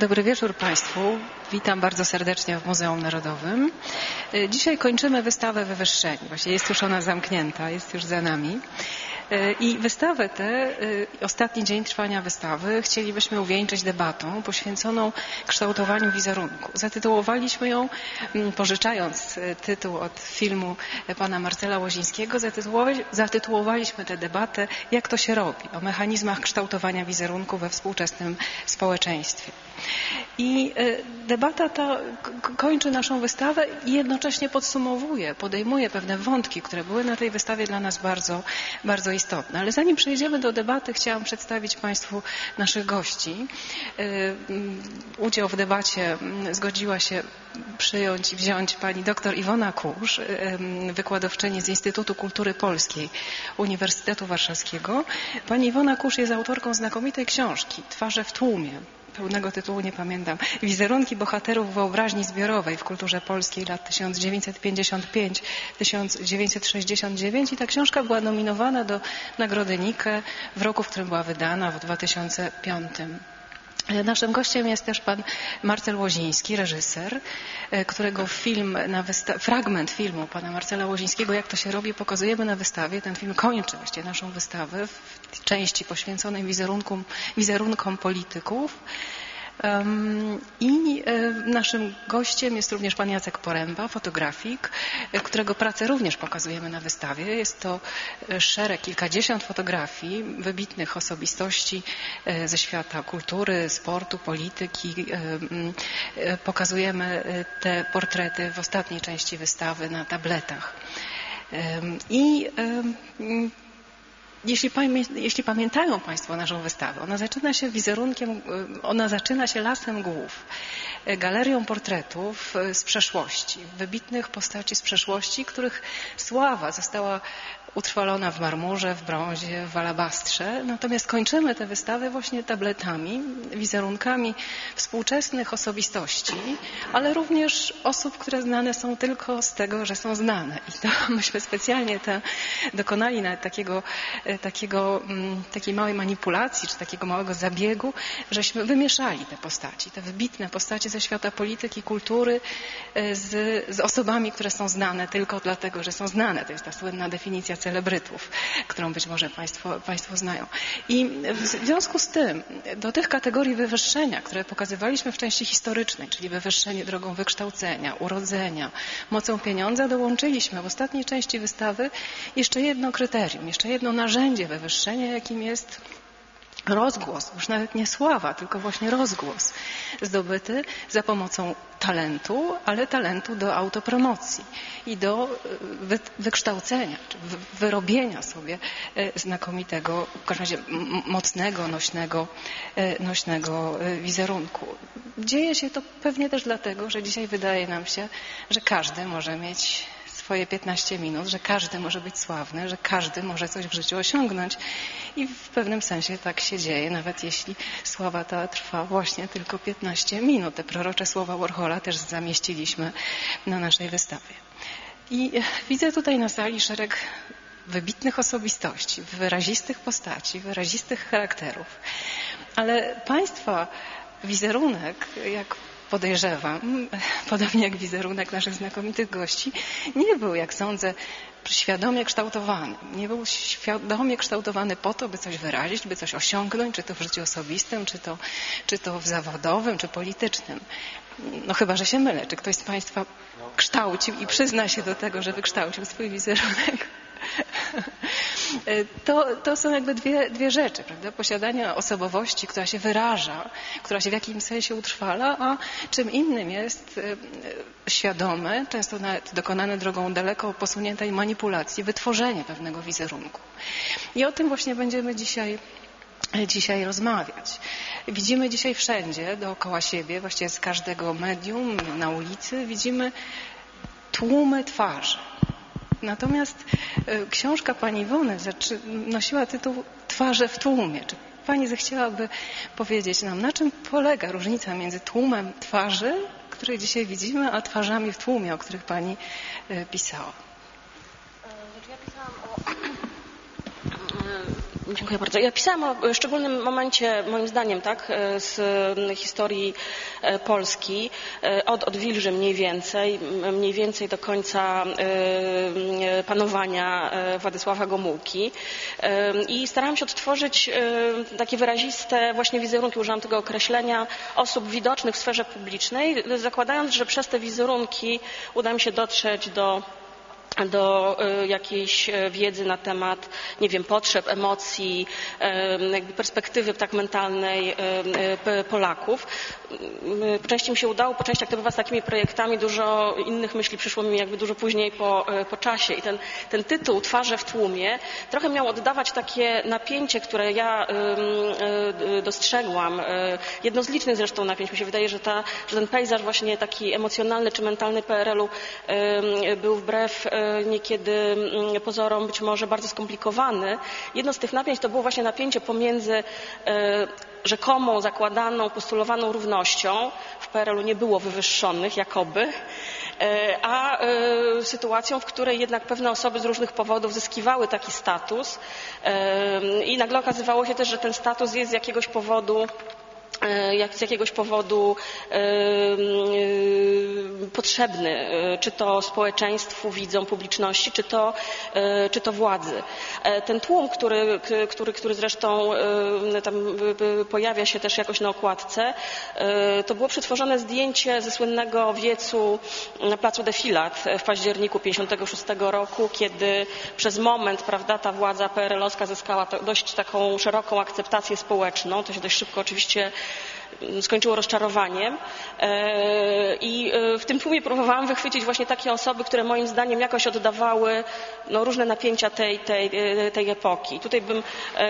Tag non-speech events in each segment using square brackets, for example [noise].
Dobry wieczór Państwu. Witam bardzo serdecznie w Muzeum Narodowym. E, dzisiaj kończymy wystawę Wywyższeni. Właśnie jest już ona zamknięta, jest już za nami. E, I wystawę tę, ostatni dzień trwania wystawy, chcielibyśmy uwieńczyć debatą poświęconą kształtowaniu wizerunku. Zatytułowaliśmy ją, pożyczając tytuł od filmu pana Marcela Łozińskiego, zatytułowaliśmy tę debatę Jak to się robi? O mechanizmach kształtowania wizerunku we współczesnym społeczeństwie. I debata ta kończy naszą wystawę i jednocześnie podsumowuje, podejmuje pewne wątki, które były na tej wystawie dla nas bardzo, bardzo istotne. Ale zanim przejdziemy do debaty, chciałam przedstawić Państwu naszych gości. Udział w debacie zgodziła się przyjąć i wziąć pani dr Iwona Kurz, wykładowczyni z Instytutu Kultury Polskiej Uniwersytetu Warszawskiego. Pani Iwona Kurz jest autorką znakomitej książki Twarze w tłumie pełnego tytułu nie pamiętam, wizerunki bohaterów wyobraźni zbiorowej w kulturze polskiej lat 1955-1969 i ta książka była nominowana do Nagrody Nike w roku, w którym była wydana, w 2005. Naszym gościem jest też pan Marcel Łoziński, reżyser, którego film, fragment filmu pana Marcela Łozińskiego, jak to się robi, pokazujemy na wystawie. Ten film kończy właściwie naszą wystawę w części poświęconej wizerunkom, wizerunkom polityków. I naszym gościem jest również pan Jacek Poręba, fotografik, którego pracę również pokazujemy na wystawie. Jest to szereg, kilkadziesiąt fotografii wybitnych osobistości ze świata kultury, sportu, polityki. Pokazujemy te portrety w ostatniej części wystawy na tabletach. I jeśli, jeśli, pamiętają Państwo naszą wystawę, ona zaczyna się wizerunkiem, ona zaczyna się lasem głów, galerią portretów z przeszłości, wybitnych postaci z przeszłości, których sława została utrwalona w marmurze, w brązie, w alabastrze. Natomiast kończymy tę wystawę właśnie tabletami, wizerunkami współczesnych osobistości, ale również osób, które znane są tylko z tego, że są znane. I to [laughs] myśmy specjalnie te, dokonali nawet takiego, takiego, takiej małej manipulacji, czy takiego małego zabiegu, żeśmy wymieszali te postaci, te wybitne postacie ze świata polityki, kultury z, z osobami, które są znane tylko dlatego, że są znane. To jest ta słynna definicja celebrytów, którą być może Państwo, Państwo znają. I w związku z tym do tych kategorii wywyższenia, które pokazywaliśmy w części historycznej, czyli wywyższenie drogą wykształcenia, urodzenia, mocą pieniądza, dołączyliśmy w ostatniej części wystawy jeszcze jedno kryterium, jeszcze jedno narzędzie wywyższenia, jakim jest rozgłos, już nawet nie sława, tylko właśnie rozgłos zdobyty za pomocą talentu, ale talentu do autopromocji i do wykształcenia, czy wyrobienia sobie znakomitego, w każdym razie mocnego, nośnego, nośnego wizerunku. Dzieje się to pewnie też dlatego, że dzisiaj wydaje nam się, że każdy może mieć swoje 15 minut, że każdy może być sławny, że każdy może coś w życiu osiągnąć. I w pewnym sensie tak się dzieje, nawet jeśli sława ta trwa właśnie tylko 15 minut. Te prorocze słowa Warhola też zamieściliśmy na naszej wystawie. I widzę tutaj na sali szereg wybitnych osobistości, wyrazistych postaci, wyrazistych charakterów. Ale Państwa wizerunek, jak podejrzewam, podobnie jak wizerunek naszych znakomitych gości, nie był, jak sądzę, świadomie kształtowany. Nie był świadomie kształtowany po to, by coś wyrazić, by coś osiągnąć, czy to w życiu osobistym, czy to, czy to w zawodowym, czy politycznym. No chyba, że się mylę. Czy ktoś z Państwa kształcił i przyzna się do tego, że wykształcił swój wizerunek? [laughs] To, to są jakby dwie, dwie rzeczy, prawda? Posiadanie osobowości, która się wyraża, która się w jakimś sensie utrwala, a czym innym jest świadome, często nawet dokonane drogą daleko posuniętej manipulacji, wytworzenie pewnego wizerunku. I o tym właśnie będziemy dzisiaj dzisiaj rozmawiać. Widzimy dzisiaj wszędzie dookoła siebie, właściwie z każdego medium, na ulicy, widzimy tłumy twarzy. Natomiast książka pani Iwony nosiła tytuł Twarze w tłumie. Czy pani zechciałaby powiedzieć nam, na czym polega różnica między tłumem twarzy, które dzisiaj widzimy, a twarzami w tłumie, o których pani pisała? Ja pisałam o Dziękuję bardzo. Ja pisałam o szczególnym momencie, moim zdaniem, tak, z historii Polski, od Odwilży mniej więcej, mniej więcej do końca panowania Władysława Gomułki. I starałam się odtworzyć takie wyraziste właśnie wizerunki, użyłam tego określenia, osób widocznych w sferze publicznej, zakładając, że przez te wizerunki uda mi się dotrzeć do do e, jakiejś e, wiedzy na temat, nie wiem, potrzeb, emocji, jakby perspektywy tak mentalnej Polaków. Po części mi się udało, po części jak to bywa z takimi projektami, dużo innych myśli przyszło mi jakby dużo później po, e, po czasie. I ten, ten tytuł Twarze w tłumie trochę miał oddawać takie napięcie, które ja dostrzegłam. Jedno z licznych zresztą napięć. Mi się wydaje, że, ta, że ten pejzaż właśnie taki emocjonalny czy mentalny PRL-u był wbrew niekiedy mm, pozorom być może bardzo skomplikowany. Jedno z tych napięć to było właśnie napięcie pomiędzy e, rzekomą, zakładaną, postulowaną równością. W PRL-u nie było wywyższonych, jakoby, e, a e, sytuacją, w której jednak pewne osoby z różnych powodów zyskiwały taki status i nagle okazywało się też, że ten status jest z jakiegoś powodu jak z jakiegoś powodu e, e, potrzebny, czy to społeczeństwu, widzom, publiczności, czy to, czy to władzy. Ten tłum, który, który, który zresztą pojawia się też jakoś na okładce, to było przetworzone zdjęcie ze słynnego wiecu na placu Defilat w październiku 1956 roku, kiedy przez moment prawda, ta władza PRL-owska zyskała dość taką szeroką akceptację społeczną. To się dość szybko oczywiście skończyło rozczarowaniem. E, I e, w tym tłumie próbowałam wychwycić właśnie takie osoby, które moim zdaniem jakoś oddawały no, różne napięcia tej, tej, e, tej epoki. Tutaj bym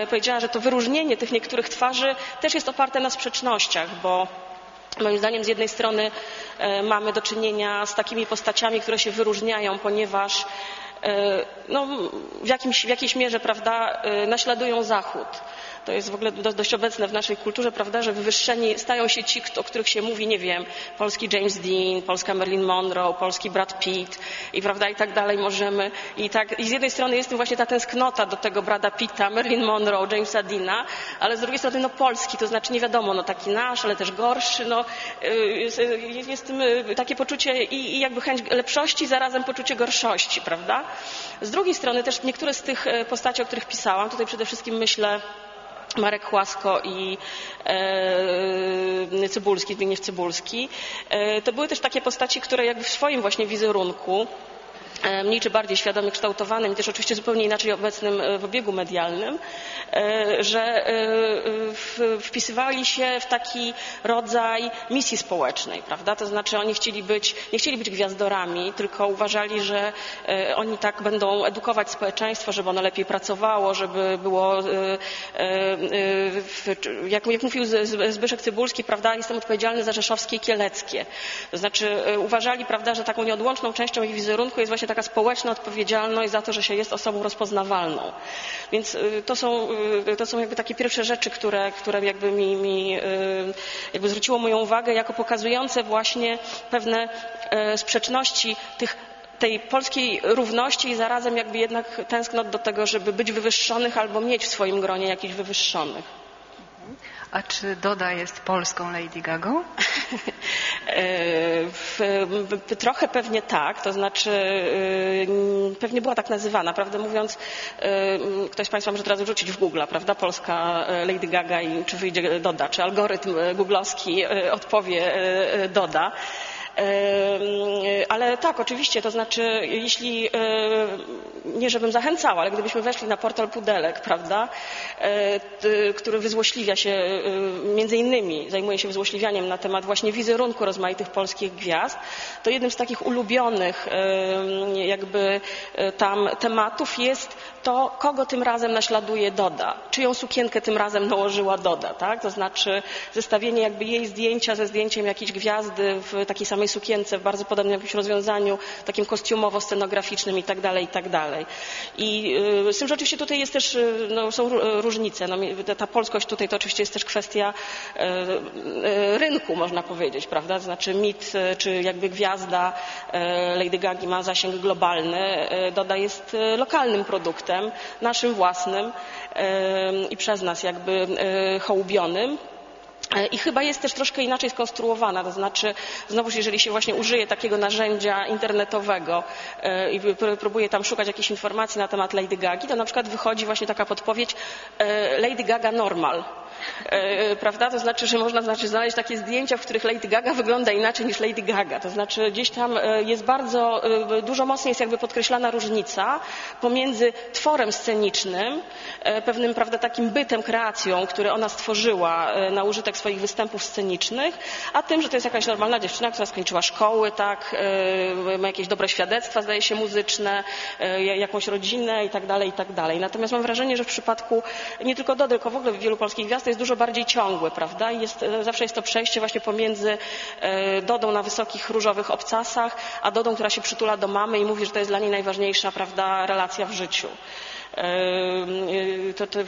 powiedziała, że to wyróżnienie tych niektórych twarzy też jest oparte na sprzecznościach, bo Moim zdaniem z jednej strony mamy do czynienia z takimi postaciami, które się wyróżniają, ponieważ no, w, jakimś, w jakiejś mierze prawda, naśladują Zachód. To jest w ogóle dość obecne w naszej kulturze, prawda, że wywyższeni stają się ci, o których się mówi, nie wiem, polski James Dean, polska Marilyn Monroe, polski Brad Pitt i prawda, i tak dalej możemy. I, tak, I z jednej strony jest tym właśnie ta tęsknota do tego Brada Pitta, Marilyn Monroe, Jamesa Deana, ale z drugiej strony no polski, to znaczy nie wiadomo, no taki nasz, ale też gorszy, no jest, jest tym y, takie poczucie i, i jakby chęć lepszości, zarazem poczucie gorszości, prawda? Z drugiej strony też niektóre z tych y, postaci, o których pisałam, tutaj przede wszystkim myślę Marek Chłasko i e, Cybulski, Zbigniew Cybulski. E, to były też takie postaci, które jakby w swoim właśnie wizerunku mniej czy bardziej świadomie kształtowanym i też oczywiście zupełnie inaczej obecnym e, w obiegu medialnym, e, że wpisywali się w taki rodzaj misji społecznej, prawda? To znaczy oni chcieli być, nie chcieli być gwiazdorami, tylko uważali, że oni tak będą edukować społeczeństwo, żeby ono lepiej pracowało, żeby było, jak, jak mówił Zbyszek Cybulski, prawda, jestem odpowiedzialny za rzeszowskie i kieleckie. To znaczy uważali, prawda, że taką nieodłączną częścią ich wizerunku jest właśnie taka społeczna odpowiedzialność za to, że się jest osobą rozpoznawalną. Więc y, to są, y, to są jakby takie pierwsze rzeczy, które, które jakby mi, mi y, jakby zwróciło moją uwagę jako pokazujące właśnie pewne sprzeczności tych tej polskiej równości i zarazem jakby jednak tęsknot do tego, żeby być wywyższonych albo mieć w swoim gronie jakichś wywyższonych. A czy Doda jest polską Lady Gagą? [laughs] E, trochę pewnie tak, to znaczy e, pewnie była tak nazywana, prawdę mówiąc, e, ktoś z Państwa może teraz rzucić w Google, prawda, polska Lady Gaga i czy wyjdzie Doda, czy algorytm googlowski odpowie Doda. Ale tak, oczywiście, to znaczy, jeśli, nie żebym zachęcała, ale gdybyśmy weszli na portal Pudelek, prawda, który wyzłośliwia się, między innymi zajmuje się wyzłośliwianiem na temat właśnie wizerunku rozmaitych polskich gwiazd, to jednym z takich ulubionych jakby tam tematów jest to, kogo tym razem naśladuje Doda, czyją sukienkę tym razem nałożyła Doda, tak? To znaczy zestawienie jakby jej zdjęcia ze zdjęciem jakiejś gwiazdy w takiej samej sukience w bardzo podobnym jakimś rozwiązaniu, takim kostiumowo-scenograficznym i tak dalej, i tak. I z tym, że oczywiście tutaj jest też, no, są różnice. No, ta polskość tutaj to oczywiście jest też kwestia rynku, można powiedzieć, prawda? Znaczy mit, czy jakby gwiazda Lady Gagi ma zasięg globalny, Doda jest lokalnym produktem, naszym własnym i przez nas jakby hołubionym. E, I chyba jest też troszkę inaczej skonstruowana, to znaczy znowuż jeżeli się właśnie użyje takiego narzędzia internetowego e, i próbuje tam szukać jakichś informacji na temat Lady Gagi, to na przykład wychodzi właśnie taka podpowiedź e, Lady Gaga Normal. E, prawda? To znaczy, że można znaczy, znaleźć takie zdjęcia, w których Lady Gaga wygląda inaczej niż Lady Gaga. To znaczy gdzieś tam e, jest bardzo, e, dużo mocniej jest jakby podkreślana różnica pomiędzy tworem scenicznym, pewnym, prawda, takim bytem, kreacją, który ona stworzyła na użytek swoich występów scenicznych, a tym, że to jest jakaś normalna dziewczyna, która skończyła szkoły, tak, ma jakieś dobre świadectwa, zdaje się, muzyczne, jakąś rodzinę i tak dalej, i tak dalej. Natomiast mam wrażenie, że w przypadku nie tylko Dody, tylko w ogóle wielu polskich gwiazd jest dużo bardziej ciągłe, prawda? Jest, e, zawsze jest to przejście właśnie pomiędzy e, Dodą na wysokich różowych obcasach, a Dodą, która się przytula do mamy i mówi, że to jest dla niej najważniejsza, prawda, relacja w życiu. E, to, to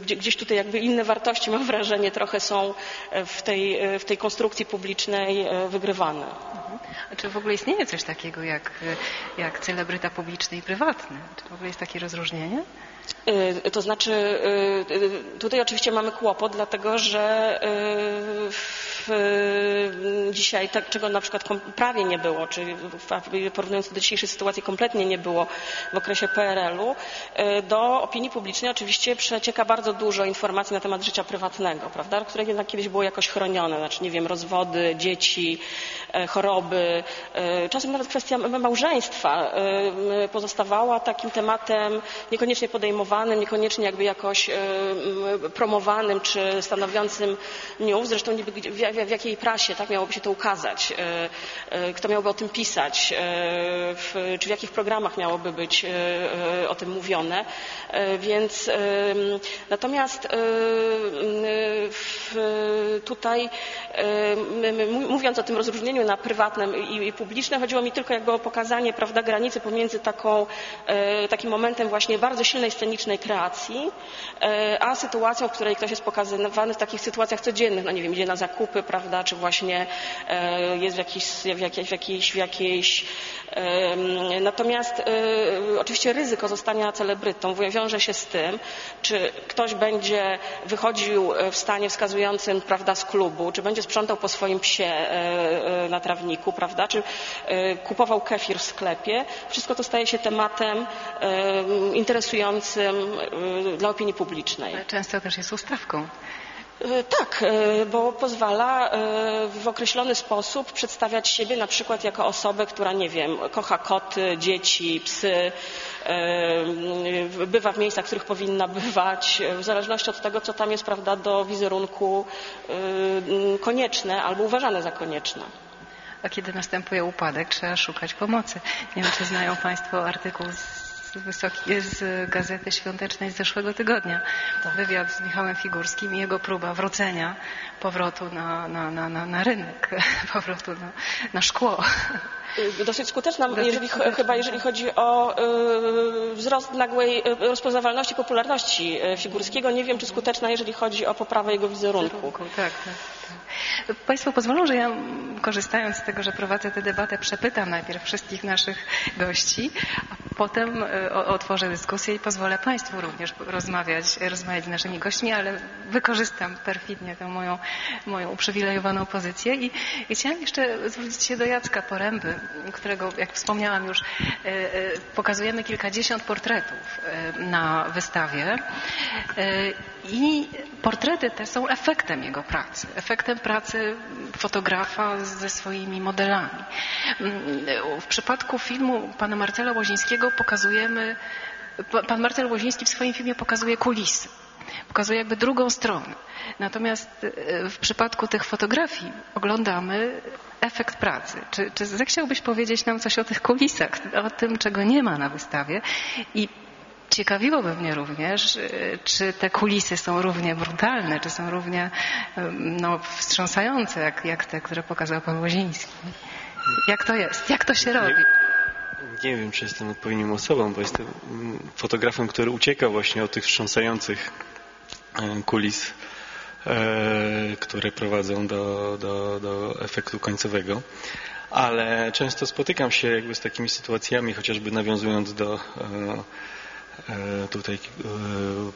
gdzieś tutaj jakby inne wartości, mam wrażenie, trochę są w tej, w tej konstrukcji publicznej wygrywane. A czy w ogóle istnieje coś takiego jak, jak celebryta publiczny i prywatny? Czy w ogóle jest takie rozróżnienie? Y, to znaczy, y, y, tutaj oczywiście mamy kłopot, dlatego że dzisiaj, tak, czego na przykład prawie nie było, czy porównując do dzisiejszej sytuacji kompletnie nie było w okresie PRL-u, do opinii publicznej oczywiście przecieka bardzo dużo informacji na temat życia prywatnego, prawda, które jednak kiedyś było jakoś chronione, znaczy, nie wiem, rozwody, dzieci, choroby, czasem nawet kwestia małżeństwa pozostawała takim tematem niekoniecznie podejmowanym niekoniecznie jakby jakoś promowanym czy stanowiącym news. Zresztą w, jakiej prasie tak miałoby się to ukazać, e, e, kto miałby o tym pisać, w, czy w jakich programach miałoby być o tym mówione. Więc natomiast tutaj mówiąc o tym rozróżnieniu na prywatne i publiczne, chodziło mi tylko jakby o pokazanie prawda, granicy pomiędzy taką, takim momentem właśnie bardzo silnej scenicznej kreacji, e, a sytuacją, w której ktoś jest pokazywany w takich sytuacjach codziennych, no nie wiem, idzie na zakupy, prawda, czy właśnie e, jest w jakiejś, w jakiejś, w jakiejś, w jakiejś Natomiast e, oczywiście ryzyko zostania celebrytą wiąże się z tym, czy ktoś będzie wychodził w stanie wskazującym prawda, z klubu, czy będzie sprzątał po swoim psie na trawniku, prawda, czy kupował kefir w sklepie. Wszystko to staje się tematem interesującym dla opinii publicznej. Ale często też jest ustawką. Y, tak, y, bo pozwala w określony sposób przedstawiać siebie na przykład jako osobę, która, nie wiem, kocha koty, dzieci, psy, bywa w miejscach, w których powinna bywać, w zależności od tego, co tam jest, prawda, do wizerunku konieczne albo uważane za konieczne. A kiedy następuje upadek, trzeba szukać pomocy. Nie wiem, czy znają Państwo artykuł z wysoki, z Gazety Świątecznej z zeszłego tygodnia. To wywiad z Michałem Figurskim i jego próba wrócenia, powrotu na, na, na, na, na rynek, [laughs] powrotu na, na szkło. Y, dosyć skuteczna, Dosyć jeżeli, skuteczna. chyba jeżeli chodzi o y, wzrost nagłej y, rozpoznawalności, popularności Figurskiego. Nie wiem, czy skuteczna, jeżeli chodzi o poprawę jego wizerunku. Tak, tak, tak. Państwo pozwolą, że ja korzystając z tego, że prowadzę tę debatę, przepytam najpierw wszystkich naszych gości, a potem otworzę dyskusję i pozwolę Państwu również rozmawiać, rozmawiać z naszymi gośćmi, ale wykorzystam perfidnie tę moją, moją uprzywilejowaną pozycję i, i chciałam jeszcze zwrócić się do Jacka Poręby, którego, jak wspomniałam już, e, e, pokazujemy kilkadziesiąt portretów e, na wystawie. I portrety te są efektem jego pracy, efektem pracy fotografa ze swoimi modelami. W przypadku filmu pana Marcela Łozińskiego pokazujemy, pan Marcel Łoziński w swoim filmie pokazuje kulisy, pokazuje jakby drugą stronę. Natomiast w przypadku tych fotografii oglądamy efekt pracy. Czy, czy zechciałbyś powiedzieć nam coś o tych kulisach, o tym, czego nie ma na wystawie i Ciekawiłoby mnie również, czy te kulisy są równie brutalne, czy są równie no, wstrząsające, jak, jak te, które pokazał pan Łoziński. Jak to jest? Jak to się robi? Nie wiem, czy jestem odpowiednią osobą, bo jestem mm, fotografem, który ucieka właśnie od tych wstrząsających e, kulis, e, które prowadzą do, do, do efektu końcowego. Ale często spotykam się jakby z takimi sytuacjami, chociażby nawiązując do e, tutaj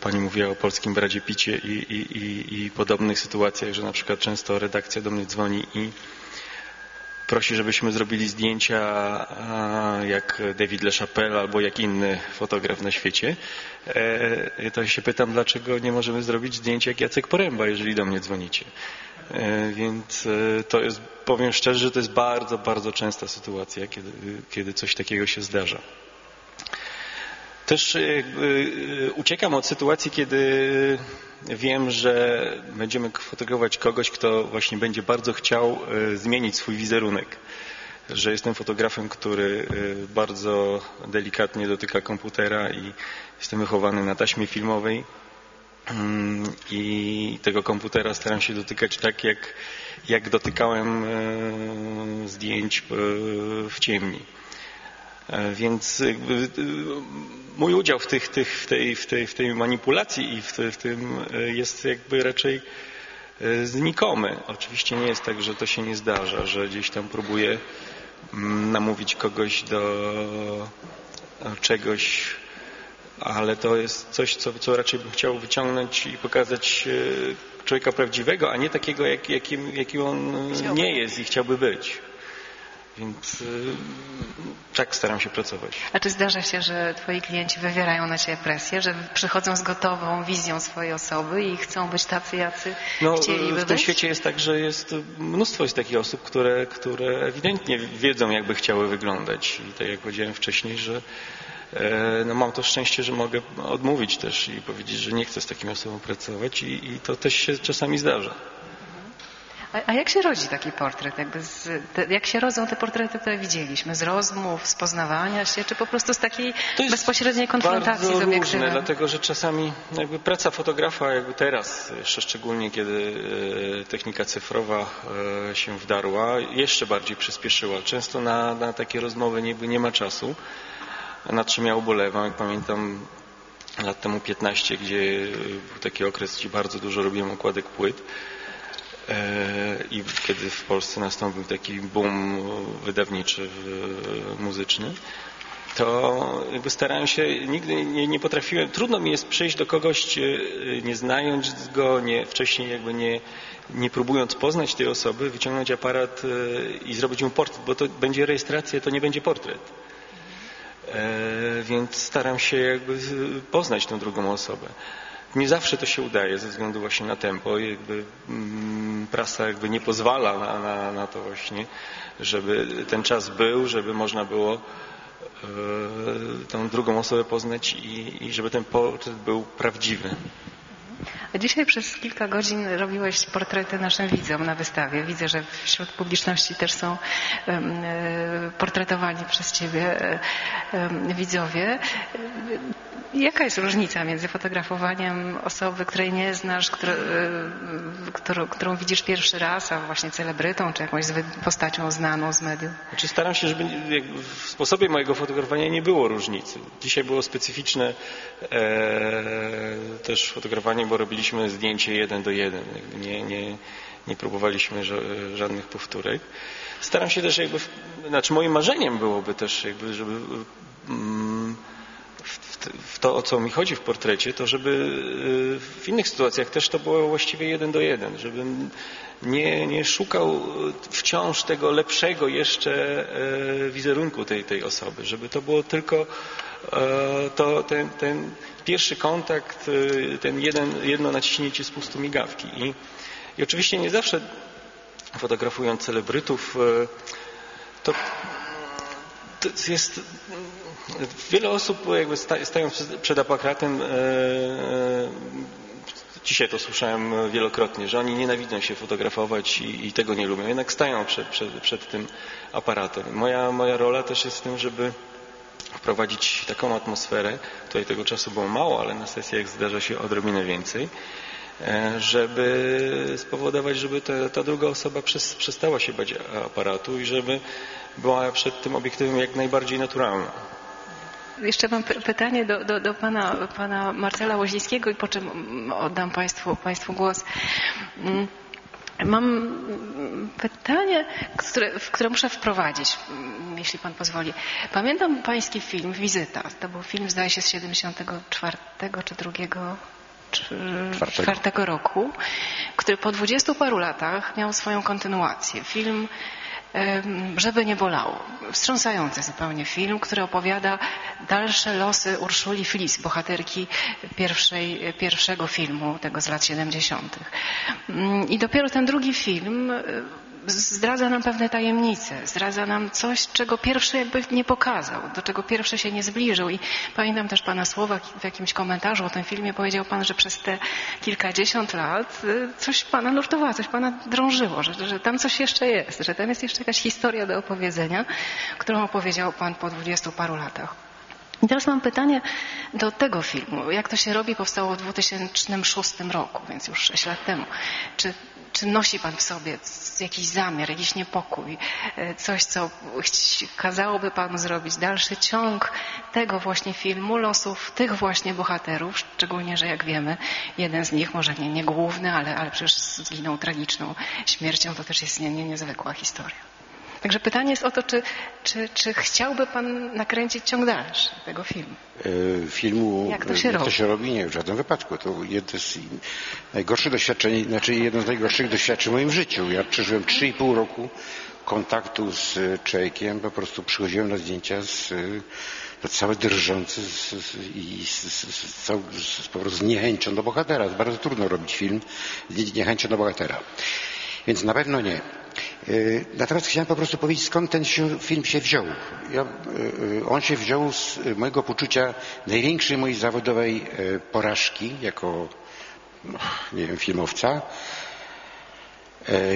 pani mówiła o polskim Bradzie Picie i, i, i, i podobnych sytuacjach, że na przykład często redakcja do mnie dzwoni i prosi, żebyśmy zrobili zdjęcia jak David LeChapelle albo jak inny fotograf na świecie. E, to się pytam, dlaczego nie możemy zrobić zdjęcia jak Jacek Poręba, jeżeli do mnie dzwonicie. E, więc e, to jest, powiem szczerze, że to jest bardzo, bardzo częsta sytuacja, kiedy, kiedy coś takiego się zdarza. Też uciekam od sytuacji, kiedy wiem, że będziemy fotografować kogoś, kto właśnie będzie bardzo chciał e, zmienić swój wizerunek. Że jestem fotografem, który e, bardzo delikatnie dotyka komputera i jestem wychowany na taśmie filmowej mm, i tego komputera staram się dotykać tak, jak, jak dotykałem e, zdjęć w ciemni. Więc mój udział w, tych, tych, w, tej, w, tej, w tej manipulacji i w, w tym e, jest jakby raczej e, znikomy. Oczywiście nie jest tak, że to się nie zdarza, że gdzieś tam próbuję mm, namówić kogoś do czegoś, ale to jest coś, co, co raczej bym chciał wyciągnąć i pokazać e, człowieka prawdziwego, a nie takiego, jak, jakim, jakim on nie jest i chciałby być. Więc y, tak staram się pracować. A czy zdarza się, że twoi klienci wywierają na ciebie presję, że przychodzą z gotową wizją swojej osoby i chcą być tacy, jacy no, chcieliby być? W tym świecie jest tak, że jest mnóstwo jest takich osób, które, które ewidentnie wiedzą, jakby chciały wyglądać. I tak jak powiedziałem wcześniej, że e, no mam to szczęście, że mogę odmówić też i powiedzieć, że nie chcę z takim osobą pracować i, i to też się czasami zdarza. A, a, jak się rodzi taki portret? Z, te, jak się rodzą te portrety, które widzieliśmy? Z rozmów, z poznawania się, czy po prostu z takiej bezpośredniej konfrontacji z obiektywem? różne, dlatego że czasami jakby praca fotografa, jakby teraz, jeszcze szczególnie kiedy e, technika cyfrowa e, się wdarła, jeszcze bardziej przyspieszyła. Często na, na takie rozmowy nie, nie ma czasu, nad czym ja ubolewam. Jak pamiętam lat temu 15, gdzie był taki okres, gdzie bardzo dużo robiłem okładek płyt, E, i kiedy w Polsce nastąpił taki boom wydawniczy, muzyczny, to jakby starałem się, nigdy nie, nie, potrafiłem, trudno mi jest przyjść do kogoś, e, nie znając go, nie, wcześniej jakby nie, nie próbując poznać tej osoby, wyciągnąć aparat e, i zrobić mu portret, bo to będzie rejestracja, to nie będzie portret. Więc staram się jakby poznać tę drugą osobę. Nie zawsze to się udaje ze względu właśnie na tempo. Jakby, mm, prasa jakby nie pozwala na, na, na to właśnie, żeby ten czas był, żeby można było e, tą drugą osobę poznać i, i żeby ten portret był prawdziwy. Dzisiaj przez kilka godzin robiłeś portrety naszym widzom na wystawie. Widzę, że wśród publiczności też są e, portretowani przez Ciebie widzowie. Jaka jest różnica między fotografowaniem osoby, której nie znasz, e, którą, którą, widzisz pierwszy raz, a właśnie celebrytą, czy jakąś postacią znaną z mediów? Znaczy staram się, żeby w sposobie mojego fotografowania nie było różnicy. Dzisiaj było specyficzne e, też fotografowanie, bo robiliśmy zdjęcie jeden do jeden. Nie, nie, nie próbowaliśmy żadnych powtórek. Staram się też jakby, znaczy moim marzeniem byłoby też jakby, żeby mm, w to, o co mi chodzi w portrecie, to żeby y, w innych sytuacjach też to było właściwie jeden do jeden, żebym nie, nie szukał wciąż tego lepszego jeszcze e, wizerunku tej, tej osoby, żeby to było tylko e, to, ten, ten pierwszy kontakt, e, ten jeden, jedno naciśnięcie spustu migawki. I, I oczywiście nie zawsze fotografując celebrytów, to to jest wiele osób jakby stają przed aparatem e, e, dzisiaj to słyszałem wielokrotnie, że oni nienawidzą się fotografować i, i tego nie lubią, jednak stają przed, przed, przed tym aparatem. Moja, moja rola też jest w tym, żeby wprowadzić taką atmosferę, tutaj tego czasu było mało, ale na sesjach zdarza się odrobinę więcej, e, żeby spowodować, żeby ta, ta druga osoba przestała się bać aparatu i żeby była przed tym obiektywem jak najbardziej naturalna. Jeszcze mam pytanie do, do, do pana, pana Marcela Łozińskiego i po czym oddam Państwu, państwu głos. Mm, mam pytanie, które, w które muszę wprowadzić, jeśli Pan pozwoli. Pamiętam Pański film Wizyta. To był film, zdaje się, z 74 czy drugiego czwartego roku, który po dwudziestu paru latach miał swoją kontynuację. Film żeby nie bolało. Wstrząsający zupełnie film, który opowiada dalsze losy Urszuli Flis, bohaterki pierwszej, pierwszego filmu, tego z lat 70. Mm, I dopiero ten drugi film zdradza nam pewne tajemnice, zdradza nam coś, czego pierwszy jakby nie pokazał, do czego pierwszy się nie zbliżył. I pamiętam też Pana słowa w jakimś komentarzu o tym filmie, powiedział Pan, że przez te kilkadziesiąt lat y, coś Pana nurtowało, coś Pana drążyło, że, że tam coś jeszcze jest, że tam jest jeszcze jakaś historia do opowiedzenia, którą opowiedział Pan po dwudziestu paru latach. I teraz mam pytanie do tego filmu. Jak to się robi? Powstało w 2006 roku, więc już 6 lat temu. Czy czy nosi Pan w sobie jakiś zamiar, jakiś niepokój, e, coś, co kazałoby Panu zrobić, dalszy ciąg tego właśnie filmu, losów tych właśnie bohaterów, szczególnie, że jak wiemy, jeden z nich, może nie, nie główny, ale, ale przecież zginął tragiczną śmiercią, to też jest nie, nie, niezwykła historia. Także pytanie jest o to, czy, czy, czy chciałby Pan nakręcić ciąg dalszy tego filmu? E, filmu, jak to się jak robi? To się robi? Nie, w żadnym wypadku. To jedno z najgorszych doświadczeń, znaczy jedno z najgorszych doświadczeń w moim życiu. Ja przeżyłem 3,5 roku kontaktu z człowiekiem, po prostu przychodziłem na zdjęcia z, cały drżący z, z, i z, z, z, po prostu z niechęcią do bohatera. Bardzo trudno robić film z niechęcią do bohatera. Więc na pewno nie. E, natomiast chciałem po prostu powiedzieć, skąd ten film się wziął. Ja, e, on się wziął z mojego poczucia największej mojej zawodowej e, porażki jako, nie wiem, filmowca,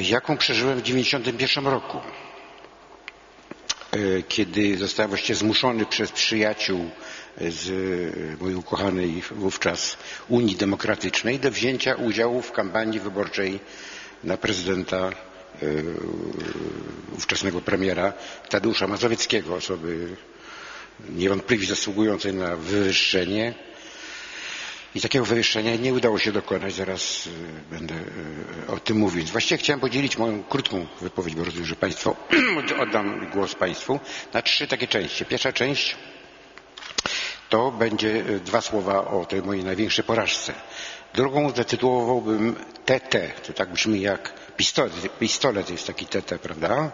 jaką przeżyłem w 1991 roku. Kiedy zostałem właściwie zmuszony przez przyjaciół z mojej ukochanej wówczas Unii Demokratycznej do wzięcia udziału w kampanii wyborczej na prezydenta E, ówczesnego premiera Tadeusza Mazowieckiego, osoby niewątpliwie zasługującej na wywyższenie. I takiego wywyższenia nie udało się dokonać, zaraz e, będę e, o tym mówił. Właściwie chciałem podzielić moją krótką wypowiedź, bo rozumiem, że Państwo, [clears throat] oddam głos Państwu, na trzy takie części. Pierwsza część to będzie dwa słowa o tej mojej największej porażce. Drugą zatytułowałbym TT, to tak brzmi jak pistolet, pistolet jest taki TT, prawda? E,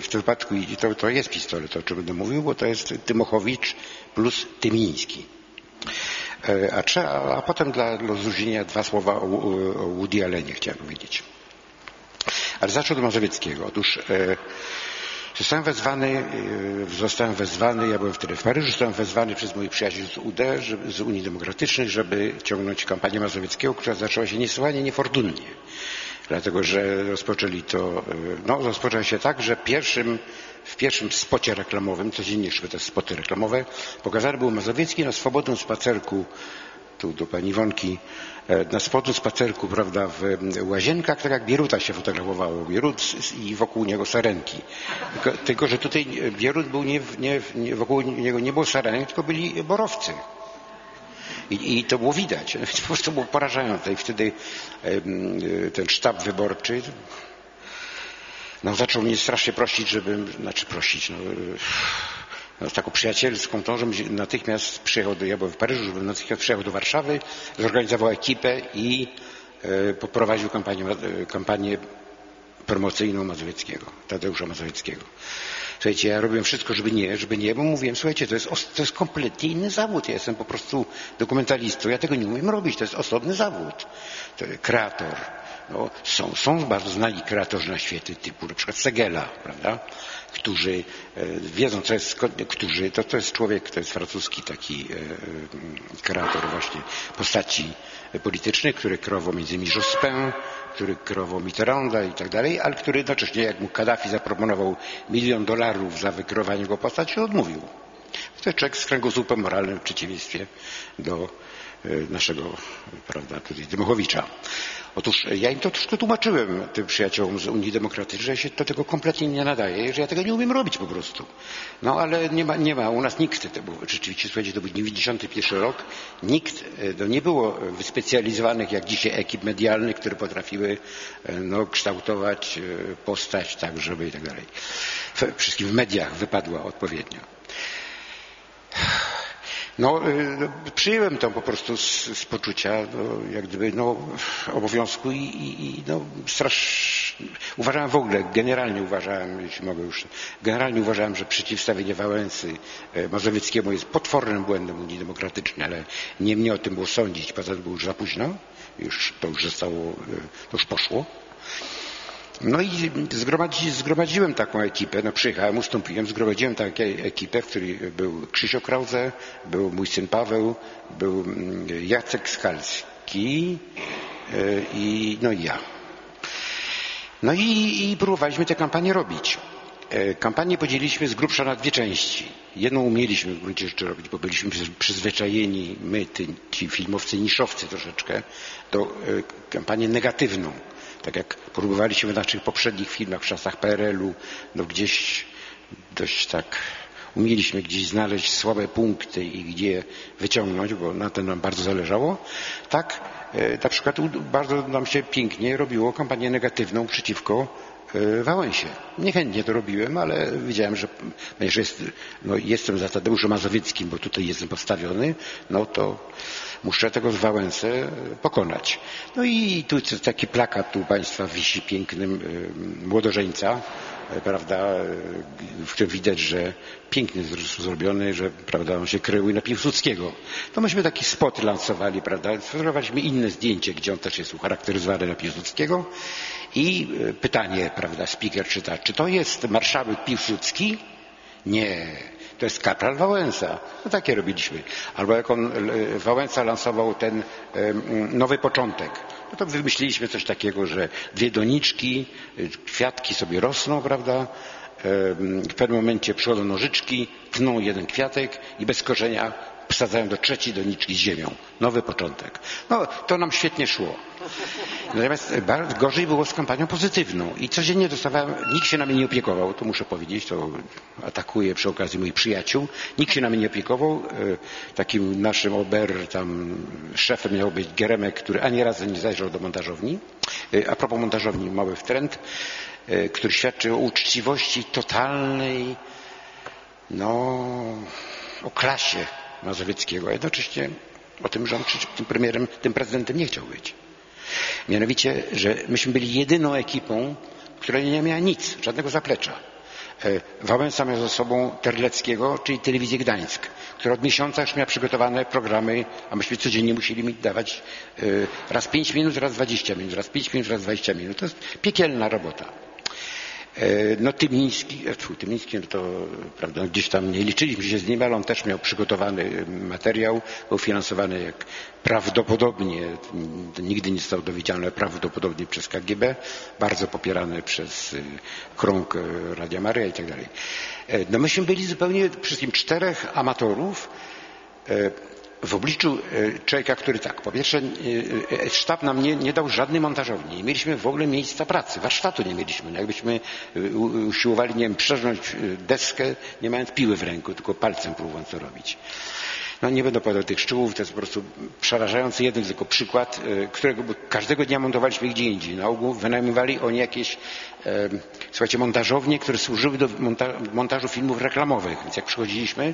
w tym wypadku to, to jest pistolet, o czym będę mówił, bo to jest Tymochowicz plus Tymiński. E, a, trzeba, a potem dla rozróżnienia dwa słowa o, o Woody Allenie chciałem powiedzieć. Ale zacznę od Mazowieckiego. Otóż e, Zostałem wezwany, zostałem wezwany, ja byłem wtedy w Paryżu, zostałem wezwany przez moich przyjaciół z UD, z Unii Demokratycznej, żeby ciągnąć kampanię mazowieckiego, która zaczęła się niesłychanie niefortunnie. Dlatego że rozpoczęli to, e, no rozpoczęło się tak, że pierwszym, w pierwszym spocie reklamowym, codziennie szły te spoty reklamowe, pokazany był Mazowiecki na swobodnym spacerku, tu do pani Wonki, na swobodnym spacerku, prawda, w łazienkach, tak jak Bieruta się fotografowało, Bierut i wokół niego sarenki. Tylko, tylko że tutaj Bierut był nie, nie, nie, wokół niego nie było sarenek, tylko byli borowcy. I, I, to było widać. [laughs] Po prostu było porażające. I wtedy ten sztab wyborczy no, zaczął mnie strasznie prosić, żebym, znaczy prosić, no, no, taką przyjacielską tą, żebym natychmiast przyjechał do, ja byłem w Paryżu, żebym natychmiast przyjechał do Warszawy, zorganizował ekipę i e, poprowadził kampanię, kampanię promocyjną Mazowieckiego, Tadeusza Mazowieckiego. Słuchajcie, ja robiłem wszystko, żeby nie, żeby nie, bo mówiłem, słuchajcie, to jest, to jest kompletnie inny zawód. Ja jestem po prostu dokumentalistą, ja tego nie umiem robić, to jest osobny zawód. To kreator. No, są, są bardzo znani kreatorzy na świecie, typu na przykład Segela, prawda? którzy e, wiedzą, co jest, którzy, to, to jest człowiek, to jest francuski taki e, kreator właśnie postaci politycznych, który kreował między innymi Jospin, który kreował Mitterranda i tak dalej, ale który jednocześnie, jak mu Kaddafi zaproponował milion dolarów za wykreowanie jego postaci, odmówił. To jest człowiek z kręgosłupem moralnym w przeciwieństwie do naszego, prawda, tutaj Dymachowicza. Otóż ja im to troszkę tłumaczyłem, tym przyjaciołom z Unii Demokratycznej, że się do tego kompletnie nie nadaje, że ja tego nie umiem robić po prostu. No ale nie ma, nie ma u nas nikt, to był, rzeczywiście, słuchajcie, to był 91 rok, nikt, no nie było wyspecjalizowanych jak dzisiaj ekip medialnych, które potrafiły no, kształtować postać tak, żeby i tak dalej. Wszystkim w mediach wypadła odpowiednio. No, przyjąłem to po prostu z, z poczucia, no, jak gdyby, no, obowiązku i, i, i no, strasz... uważałem w ogóle, generalnie uważałem, jeśli mogę już, generalnie uważałem, że przeciwstawienie Wałęsy Mazowieckiemu jest potwornym błędem Unii Demokratycznej, ale nie mnie o tym było sądzić, poza tym było już za późno, już, to już zostało, to już poszło. No i zgromadzi, zgromadziłem taką ekipę, no przyjechałem, ustąpiłem, zgromadziłem taką ekipę, w której był Krzysio Krause, był mój syn Paweł, był Jacek Skalski i, no i ja. No i, i próbowaliśmy tę kampanię robić. Kampanię podzieliliśmy z grubsza na dwie części. Jedną umieliśmy w gruncie rzeczy robić, bo byliśmy przyzwyczajeni, my, ci filmowcy, niszowcy troszeczkę, do kampanię negatywną tak jak próbowaliśmy w naszych poprzednich filmach w czasach PRL-u, no gdzieś dość tak umieliśmy gdzieś znaleźć słabe punkty i gdzie wyciągnąć, bo na tym nam bardzo zależało. Tak na przykład bardzo nam się pięknie robiło kampanię negatywną przeciwko Wałęsie. Niechętnie to robiłem, ale widziałem, że jest, no, jestem za Tadeuszem Mazowieckim, bo tutaj jestem postawiony, no to muszę tego z Wałęsę pokonać. No i tu taki plakat tu Państwa wisi pięknym młodożeńca, prawda, w którym widać, że pięknie zrobiony, że prawda, on się krył i na Piłsudskiego. To myśmy taki spot lansowali, prawda, sfotografowaliśmy inne zdjęcie, gdzie on też jest ucharakteryzowany na Piłsudskiego i pytanie, prawda, speaker czyta, czy to jest marszałek Piłsudski? Nie, to jest kapral Wałęsa. No takie robiliśmy. Albo jak on, Wałęsa lansował ten nowy początek, no to wymyśliliśmy coś takiego, że dwie doniczki, kwiatki sobie rosną, prawda? W pewnym momencie przychodzą nożyczki, tną jeden kwiatek i bez korzenia wsadzają do trzeciej doniczki z ziemią. Nowy początek. No, to nam świetnie szło. Natomiast bardzo gorzej było z kampanią pozytywną i codziennie dostawałem, nikt się nami nie opiekował, to muszę powiedzieć, to atakuję przy okazji moich przyjaciół, nikt się nami nie opiekował. Takim naszym ober, tam szefem miał być Geremek, który ani razu nie zajrzał do montażowni. A propos montażowni, mały trend, który świadczy o uczciwości totalnej, no, o klasie Mazowieckiego, a jednocześnie o tym, on tym premierem, tym prezydentem nie chciał być. Mianowicie, że myśmy byli jedyną ekipą, która nie miała nic, żadnego zaplecza. Wałęsa miał ze sobą Terleckiego, czyli Telewizję Gdańsk, która od miesiąca już miała przygotowane programy, a myśmy codziennie musieli mi dawać raz pięć minut, raz dwadzieścia minut, raz pięć minut, raz dwadzieścia minut. To jest piekielna robota. No Tymiński, tfu, Tymiński no to prawda, gdzieś tam nie liczyliśmy się z nim, ale on też miał przygotowany materiał, był finansowany jak prawdopodobnie, nigdy nie został dowiedziany, prawdopodobnie przez KGB, bardzo popierany przez krąg Radia Maria i tak dalej. No myśmy byli zupełnie wszystkim czterech amatorów, w obliczu człowieka, który tak, po pierwsze sztab nam nie, nie dał żadnej montażowni, nie mieliśmy w ogóle miejsca pracy, warsztatu nie mieliśmy. No jakbyśmy usiłowali, nie wiem, przerząć deskę, nie mając piły w ręku, tylko palcem próbując to robić. No nie będę opowiadał tych szczegółów, to jest po prostu przerażający jeden tylko przykład, którego każdego dnia montowaliśmy gdzie indziej. Na ogół wynajmowali oni jakieś, e, słuchajcie, montażownie, które służyły do monta montażu filmów reklamowych. Więc jak przychodziliśmy,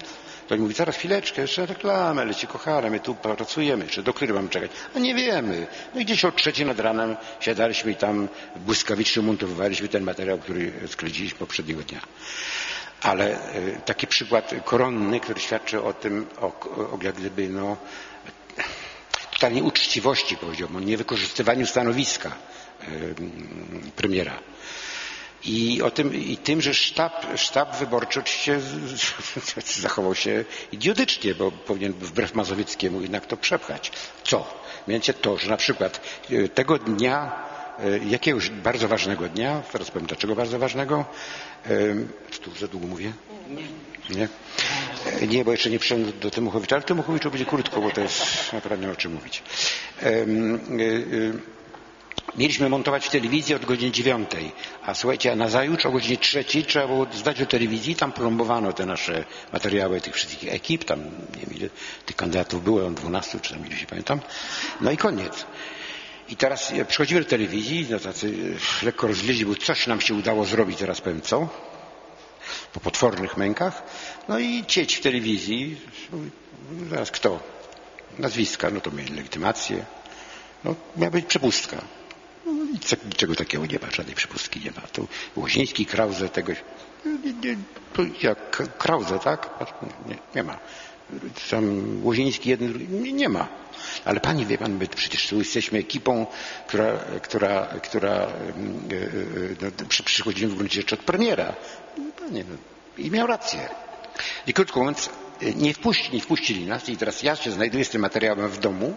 to oni mówi, zaraz chwileczkę, jeszcze reklamę leci, kochane, my tu pracujemy, czy do której mamy czekać? A nie wiemy. No i gdzieś o trzeciej nad ranem siadaliśmy i tam błyskawicznie montowaliśmy ten materiał, który skleciliśmy poprzedniego dnia. Ale taki przykład koronny, który świadczy o tym, o, o jak gdyby, no, totalnej uczciwości, powiedziałbym, o niewykorzystywaniu stanowiska premiera. I o tym, i tym, że sztab, sztab wyborczy oczywiście zachował się idiotycznie, bo powinien wbrew Mazowieckiemu jednak to przepchać. Co? Mianowicie to, że na przykład tego dnia jakiegoś bardzo ważnego dnia, teraz powiem dlaczego bardzo ważnego, czy tu za długo mówię? Nie? E, nie, bo jeszcze nie przyszedłem do Tymuchowicza, ale Tymuchowiczu będzie krótko, bo to jest naprawdę o czym mówić. Mieliśmy montować w telewizji od godziny dziewiątej, a słuchajcie, a na zajutrz o godzinie trzeciej trzeba było zdać do telewizji, tam plombowano te nasze materiały tych wszystkich ekip, tam nie wiem ile tych kandydatów było, on dwunastu czy tam iluś, pamiętam. No i koniec. I teraz przychodzimy do telewizji, no tacy lekko rozwieźli, bo coś nam się udało zrobić, teraz powiem co, po potwornych mękach. No i cieć w telewizji, zaraz kto? Nazwiska, no to mieli legitymację. No, miała być przepustka. No, niczego takiego nie ma, żadnej przepustki nie ma. To Łoziński, Krause, tego... Nie, nie, to jak Krause, tak? Nie, nie ma. Sam Łoziński jeden, drugi, nie, ma. Ale pani wie pan, my przecież tu jesteśmy ekipą, która, która, która yy, no, przychodzimy w gruncie rzeczy od premiera. Panie, no, I miał rację. I krótko mówiąc, nie, wpuści, nie wpuścili nas i teraz ja się znajduję z tym materiałem w domu,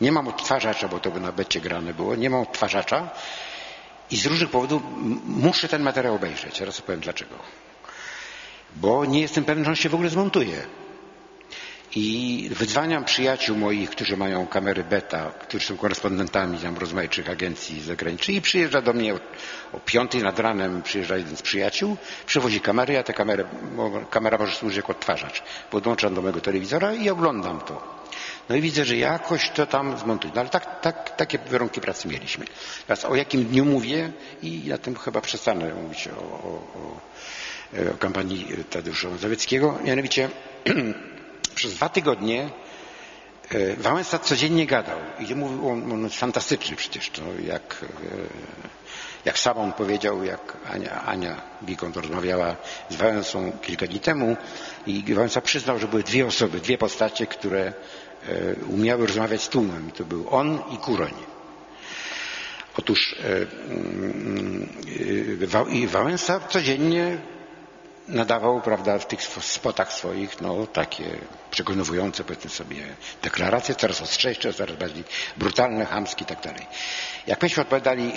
nie mam odtwarzacza, bo to by na becie grane było, nie mam odtwarzacza i z różnych powodów muszę ten materiał obejrzeć. Teraz opowiem dlaczego. Bo nie jestem pewien, że on się w ogóle zmontuje. I wydzwaniam przyjaciół moich, którzy mają kamery beta, którzy są korespondentami tam rozmaitych agencji zagranicznych i przyjeżdża do mnie o, o piątej nad ranem, przyjeżdża jeden z przyjaciół, przywozi kamery, a tę kamerę, kamera może służyć jako odtwarzacz. Podłączam do mojego telewizora i oglądam to. No i widzę, że jakoś to tam zmontuję. No ale tak, tak, takie warunki pracy mieliśmy. Teraz o jakim dniu mówię i na tym chyba przestanę mówić o, o, o, o kampanii Tadeusza Mazowieckiego. Mianowicie [clears throat] przez dwa tygodnie e, Wałęsa codziennie gadał i mówił on, on fantastyczny przecież, to jak, e, jak sam on powiedział, jak Ania, Ania Bikont rozmawiała z Wałęsą kilka dni temu i Wałęsa przyznał, że były dwie osoby, dwie postacie, które e, umiały rozmawiać z tłumem. I to był on i Kuroń. Otóż mm, Wałęsa codziennie nadawał, prawda, w tych spotach swoich, no, takie przekonujące, powiedzmy sobie, deklaracje, coraz ostrzejsze, coraz bardziej brutalne, chamskie i tak. Jak myśmy odpowiadali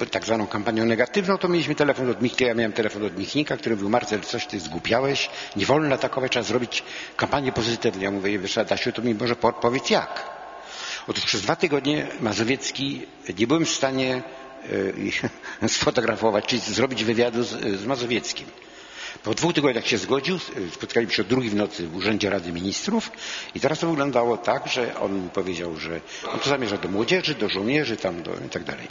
e, tak zwaną kampanią negatywną, to mieliśmy telefon od Michnika, ja miałem telefon od Michnika, który mówił, Marcel, coś ty zgłupiałeś, nie wolno atakować, trzeba zrobić kampanię pozytywną. Ja mówię, wiesz, Adasiu, to mi może powiedz jak. Otóż przez dwa tygodnie Mazowiecki nie byłem w stanie e, [laughs] sfotografować, czyli zrobić wywiadu z, z Mazowieckim. Po dwóch tygodniach się zgodził, spotkaliśmy się o drugiej w nocy w Urzędzie Rady Ministrów i teraz to wyglądało tak, że on mi powiedział, że on to zamierza do młodzieży, do żołnierzy, tam do, i tak dalej.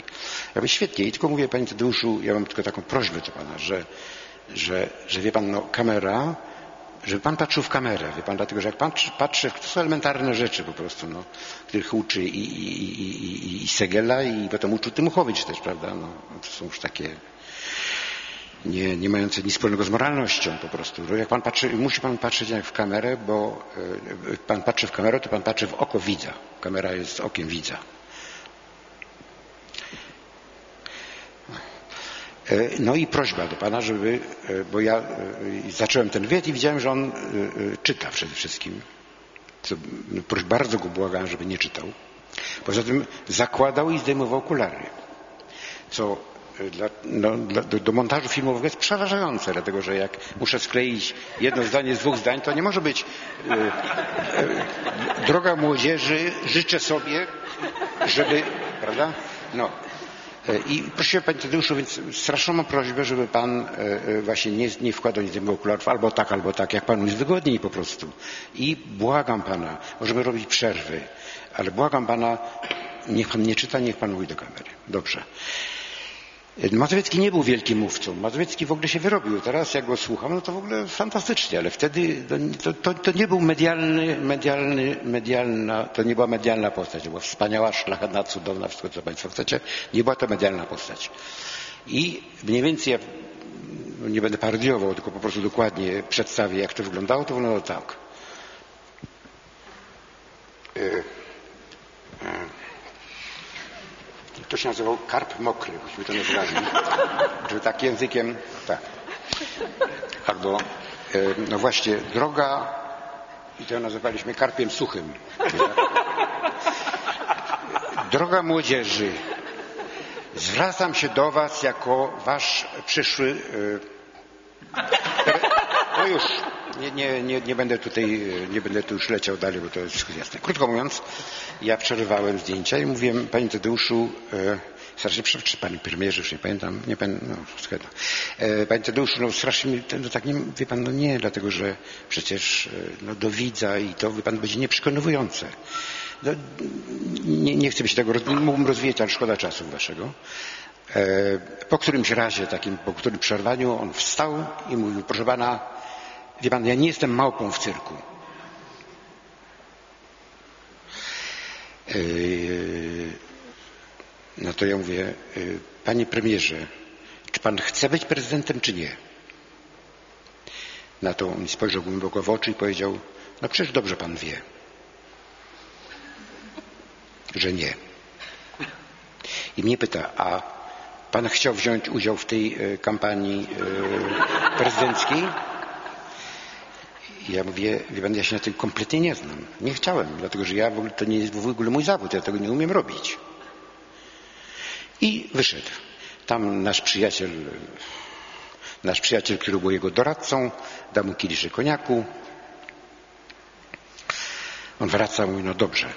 Ja mówię, świetnie. I tylko mówię, panie Tadeuszu, ja mam tylko taką prośbę do pana, że, że, że wie pan, no kamera, żeby pan patrzył w kamerę, wie pan, dlatego że jak pan patrzy, to są elementarne rzeczy po prostu, no, których uczy i, i, i, i, i Segela i potem uczył Tymuchowicz też, prawda, no, to są już takie nie, nie mające nic wspólnego z moralnością po prostu. Jak pan patrzy, musi pan patrzeć jak w kamerę, bo y, pan patrzy w kamerę, to pan patrzy w oko widza. Kamera jest okiem widza. E, no i prośba do Pana, żeby, e, bo ja zacząłem ten wywiad i widziałem, że on czyta przede wszystkim. Co, no, bardzo go błagałem, żeby nie czytał. Poza tym zakładał i zdejmował okulary. Co dla, no, dla, do, do, montażu filmowego jest przerażające, dlatego że jak muszę skleić jedno zdanie z dwóch zdań, to nie może być e, e, droga młodzieży, życzę sobie, żeby, prawda? No. I prosiłem Panie Tadeuszu, więc straszną prośbę, żeby Pan właśnie nie, nie wkładał nic okularów, albo tak, albo tak, jak Panu jest wygodniej po prostu. I błagam Pana, możemy robić przerwy, ale błagam Pana, niech Pan nie czyta, niech Pan mówi do kamery. Dobrze. Mazowiecki nie był wielkim mówcą. Mazowiecki w ogóle się wyrobił. Teraz jak go słucham, no to w ogóle fantastycznie, ale wtedy to, to, to, nie był medialny, medialny, medialna, to nie była medialna postać. To była wspaniała, szlachetna, cudowna, wszystko co Państwo chcecie. Nie była to medialna postać. I mniej więcej ja no nie będę parodiował, tylko po prostu dokładnie przedstawię, jak to wyglądało. To wyglądało tak. To się nazywał karp mokry, byśmy to nazywali. [laughs] Czy tak językiem, tak. Albo, e, no właśnie, droga, i to nazywaliśmy karpiem suchym. Droga młodzieży, zwracam się do Was jako Wasz przyszły. No już, nie, nie, nie, nie, będę tutaj, nie będę tu już leciał dalej, bo to jest wszystko jasne. Krótko mówiąc, ja przerywałem zdjęcia i mówiłem, Panie Tadeuszu, strasznie, czy Panie Premierze, już nie pamiętam, nie pamiętam, no, wszystko Panie Tadeuszu, no strasznie mi, no tak nie, wie Pan, no nie, dlatego, że przecież no, do widza i to, wie Pan, będzie nieprzekonywujące. No, nie, nie chcę być tego, mógłbym rozwijać, ale szkoda czasu waszego. Po którymś razie, takim, po którym przerwaniu, on wstał i mówił, proszę pana, wie pan, ja nie jestem małpą w cyrku. No to ja mówię, panie premierze, czy pan chce być prezydentem, czy nie? Na to on mi spojrzał głęboko w oczy i powiedział, no przecież dobrze pan wie że nie. I mnie pyta, a pan chciał wziąć udział w tej kampanii prezydenckiej? Ja mówię, wie pan, ja się na tym kompletnie nie znam. Nie chciałem, dlatego że ja w ogóle, to nie jest w ogóle mój zawód, ja tego nie umiem robić. I wyszedł. Tam nasz przyjaciel, nasz przyjaciel, który był jego doradcą, dał mu kieliszek koniaku. On wraca, mówi, no dobrze,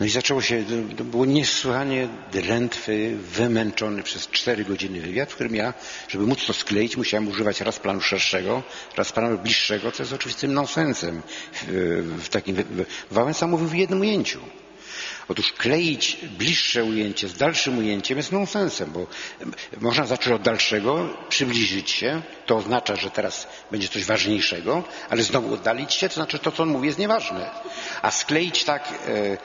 no i zaczęło się, to było niesłychanie drętwy, wymęczony przez cztery godziny wywiad, w którym ja, żeby móc to skleić, musiałem używać raz planu szerszego, raz planu bliższego, co jest oczywistym nonsensem w, takim... Wałęsa mówił w jednym ujęciu. Otóż kleić bliższe ujęcie z dalszym ujęciem jest nonsensem, bo można zacząć od dalszego, przybliżyć się, to oznacza, że teraz będzie coś ważniejszego, ale znowu oddalić się, to znaczy to, co on mówi, jest nieważne. A skleić tak e, e,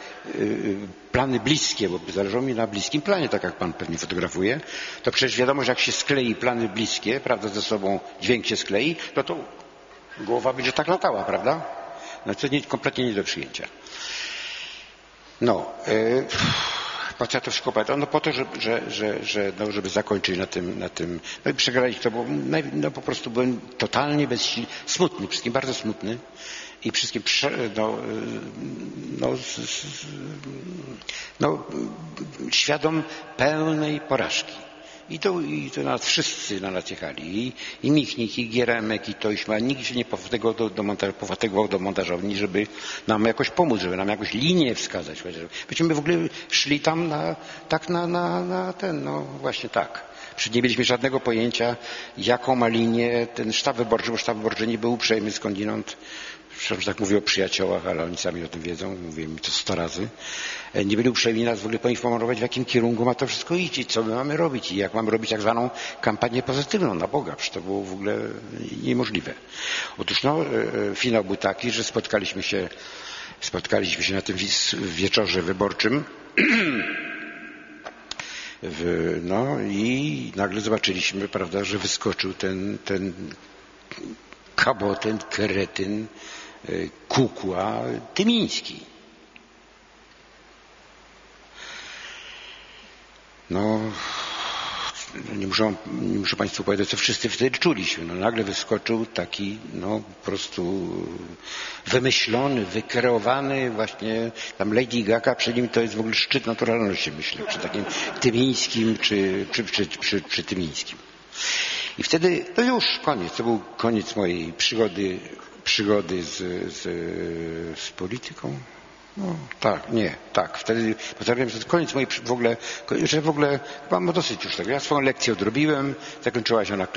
plany bliskie, bo zależało mi na bliskim planie, tak jak pan pewnie fotografuje, to przecież wiadomo, że jak się sklei plany bliskie, prawda, ze sobą dźwięk się sklei, no to głowa będzie tak latała, prawda? No to nie, kompletnie nie do przyjęcia. No, yy, po co to pamiętam? No po to, że, że, że, że no, żeby zakończyć na tym, na tym, no i przegrać to, bo no, po prostu byłem totalnie bezsilny, smutny, wszystkim bardzo smutny i wszystkim, no, no, no, świadom pełnej porażki. I to, i to nas wszyscy na nas jechali. I, i Michnik, i Gieremek, i Tośma. Nikt się nie pofatygował do, do, montaż, do montażowni, żeby nam jakoś pomóc, żeby nam jakąś linię wskazać. Myśmy my w ogóle szli tam na, tak na, na, na ten, no właśnie tak. Przecież nie mieliśmy żadnego pojęcia, jaką ma linię ten sztab wyborczy, bo sztab wyborczy nie był uprzejmy skądinąd przepraszam, że tak mówię o przyjaciołach, ale oni sami o tym wiedzą, mówię mi to sto razy, e, nie byli uprzejmi nas w ogóle poinformować, w jakim kierunku ma to wszystko iść i co my mamy robić i jak mamy robić tak zwaną kampanię pozytywną na Boga, przecież to było w ogóle niemożliwe. Otóż no, e, e, finał był taki, że spotkaliśmy się, spotkaliśmy się na tym wieczorze wyborczym. W, no i nagle zobaczyliśmy, prawda, że wyskoczył ten, ten kaboten, kretyn, E, kukła Tymiński. No, nie muszę, nie muszę Państwu powiedzieć, co wszyscy wtedy czuliśmy. No, nagle wyskoczył taki, no, po prostu wymyślony, wykreowany właśnie, tam Lady Gaga, przy nim to jest w ogóle szczyt naturalności, myślę, przy takim Tymińskim, czy przy, przy, przy, przy Tymińskim. I wtedy, to już koniec, to był koniec mojej przygody przygody z, z, z polityką. No, tak, nie, tak. Wtedy postanowiłem, że to koniec mojej w ogóle, że w ogóle mam dosyć już tego. Ja swoją lekcję odrobiłem, zakończyła się ona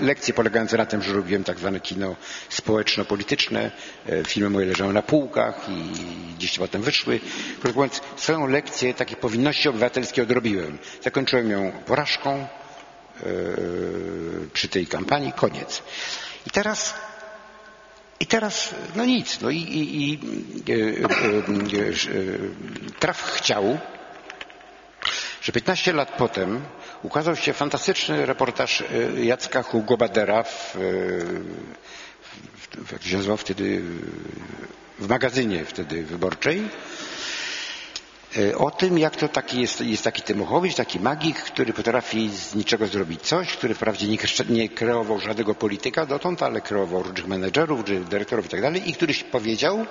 lekcje polegające na tym, że robiłem tak zwane kino społeczno-polityczne. E, filmy moje leżały na półkach i gdzieś potem wyszły. Krótko mówiąc, swoją lekcję takiej powinności obywatelskiej odrobiłem. Zakończyłem ją porażką przy tej kampanii. Koniec. I teraz i teraz, no nic, no i, i, i e, e, e, traf chciał, że 15 lat potem ukazał się fantastyczny reportaż Jacka Hugo Badera w, w, jak się nazywał wtedy, w magazynie wtedy wyborczej, E, o tym, jak to taki jest, jest taki Tymochowicz, taki magik, który potrafi z niczego zrobić coś, który wprawdzie nie, nie kreował żadnego polityka dotąd, ale kreował różnych menedżerów, dyrektorów i tak dalej, i któryś powiedział,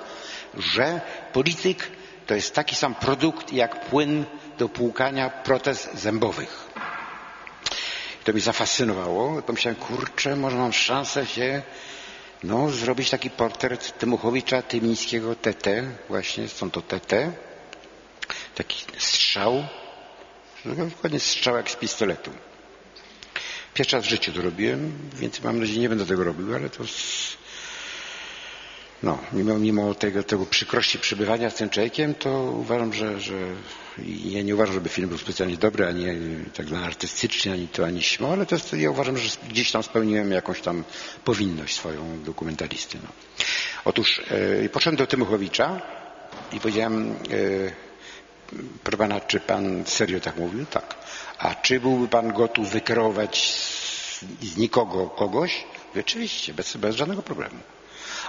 że polityk to jest taki sam produkt jak płyn do płukania protez zębowych. To mnie zafascynowało. Pomyślałem, kurczę, może mam szansę się no, zrobić taki portret Tymuchowicza, Tymińskiego, TT, właśnie, są to TT. Taki strzał, no, dokładnie strzał jak z pistoletu. Pierwszy raz w życiu to robiłem, więc mam nadzieję, nie będę tego robił, ale to z... no, mimo, mimo tego, tego przykrości przebywania z tym człowiekiem, to uważam, że, że ja nie uważam, żeby film był specjalnie dobry, ani tak dla artystycznie, ani to, ani śmo, ale to jest, ja uważam, że gdzieś tam spełniłem jakąś tam powinność swoją dokumentalisty. No. Otóż e, poszedłem do Tymuchowicza i powiedziałem, e, proszę pana, czy pan serio tak mówił? Tak. A czy byłby pan gotów wykreować z, nikogo kogoś? Oczywiście, bez, bez żadnego problemu.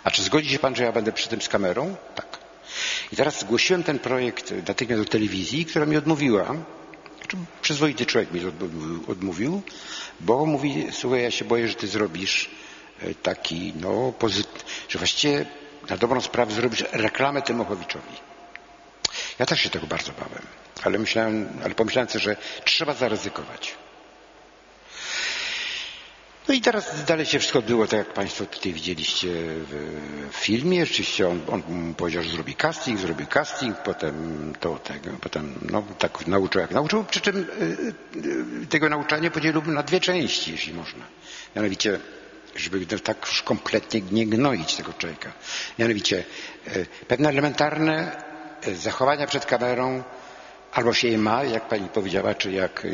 A czy zgodzi się pan, że ja będę przy tym z kamerą? Tak. I teraz zgłosiłem ten projekt natychmiast do telewizji, która mi odmówiła. Znaczy, przyzwoity człowiek mi odmówił, bo mówi, słuchaj, ja się boję, że ty zrobisz e, taki, no, że właściwie na dobrą sprawę zrobisz reklamę Tymochowiczowi. Ja też się tego bardzo bałem, ale myślałem, ale pomyślałem sobie, że trzeba zaryzykować. No i teraz dalej się wszystko odbyło tak, jak Państwo tutaj widzieliście w filmie. Rzeczywiście on, on powiedział, że zrobi casting, zrobił casting, potem to tego, potem no, tak nauczył jak nauczył, przy czym y, y, tego nauczania podzieliłbym na dwie części, jeśli można. Mianowicie żeby tak już kompletnie nie gnoić tego człowieka. Mianowicie y, pewne elementarne zachowania przed kamerą albo się je ma, jak pani powiedziała, czy jak e,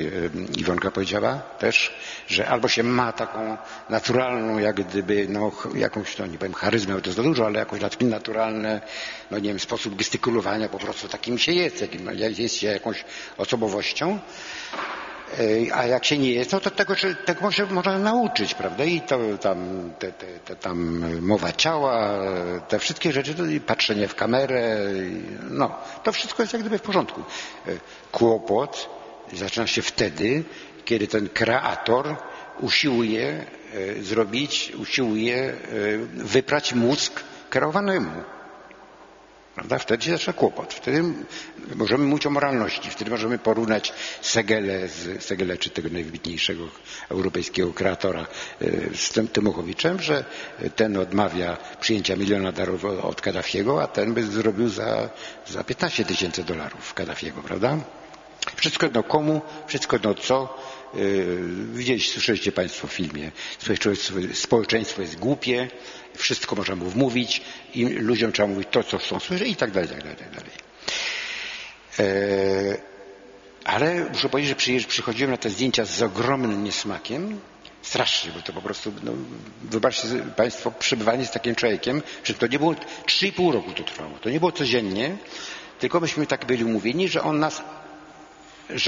Iwonka powiedziała też, że albo się ma taką naturalną, jak gdyby, no, jakąś, no nie powiem charyzmę, to jest za dużo, ale jakąś taki naturalny, no nie wiem, sposób gestykulowania, po prostu takim się jest, jakim, jest się jakąś osobowością, a jak się nie jest, no to tego, tego można nauczyć, prawda? I to tam, te, te, te tam mowa ciała, te wszystkie rzeczy, patrzenie w kamerę, no, to wszystko jest jak gdyby w porządku. Kłopot zaczyna się wtedy, kiedy ten kreator usiłuje zrobić, usiłuje wyprać mózg kreowanemu. Prawda? Wtedy się zaczyna kłopot. Wtedy możemy mówić o moralności. Wtedy możemy porównać Segele, z, Segele czy tego najwybitniejszego europejskiego kreatora e, z tym Tymochowiczem, że ten odmawia przyjęcia miliona darów od Kaddafiego, a ten by zrobił za, za 15 tysięcy dolarów Kaddafiego, prawda? Wszystko jedno komu, wszystko jedno co. Yy, widzieliście, słyszeliście Państwo w filmie. Społeczeństwo jest głupie, wszystko można mu wmówić i ludziom trzeba mówić to, co chcą słyszeć i tak dalej, tak dalej, tak dalej. Yy, ale muszę powiedzieć, że przychodziłem na te zdjęcia z ogromnym niesmakiem, strasznie, bo to po prostu, no, wybaczcie Państwo, przebywanie z takim człowiekiem, że to nie było, 3,5 roku to trwało, to nie było codziennie, tylko myśmy tak byli umówieni, że on nas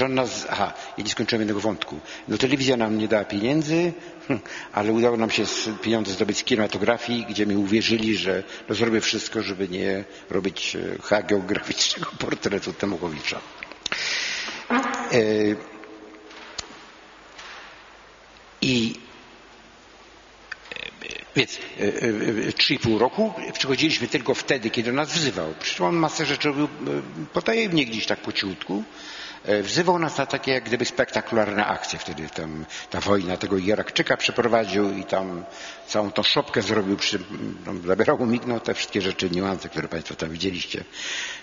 on nas, aha, i nie skończyłem jednego wątku. No telewizja nam nie dała pieniędzy, [laughs] ale udało nam się pieniądze zdobyć z kinematografii, gdzie mi uwierzyli, że no, zrobię wszystko, żeby nie robić e, hagiograficznego [laughs] portretu Temuchowicza. E, I więc trzy i pół roku przychodziliśmy tylko wtedy, kiedy nas wzywał. Przecież on masę rzeczy robił potajemnie gdzieś tak po ciutku. E, wzywał nas na takie jak gdyby spektakularne akcje. Wtedy tam ta wojna tego Irakczyka przeprowadził i tam całą tą szopkę zrobił, przy, no, zabierał mignął te wszystkie rzeczy, niuanse, które Państwo tam widzieliście,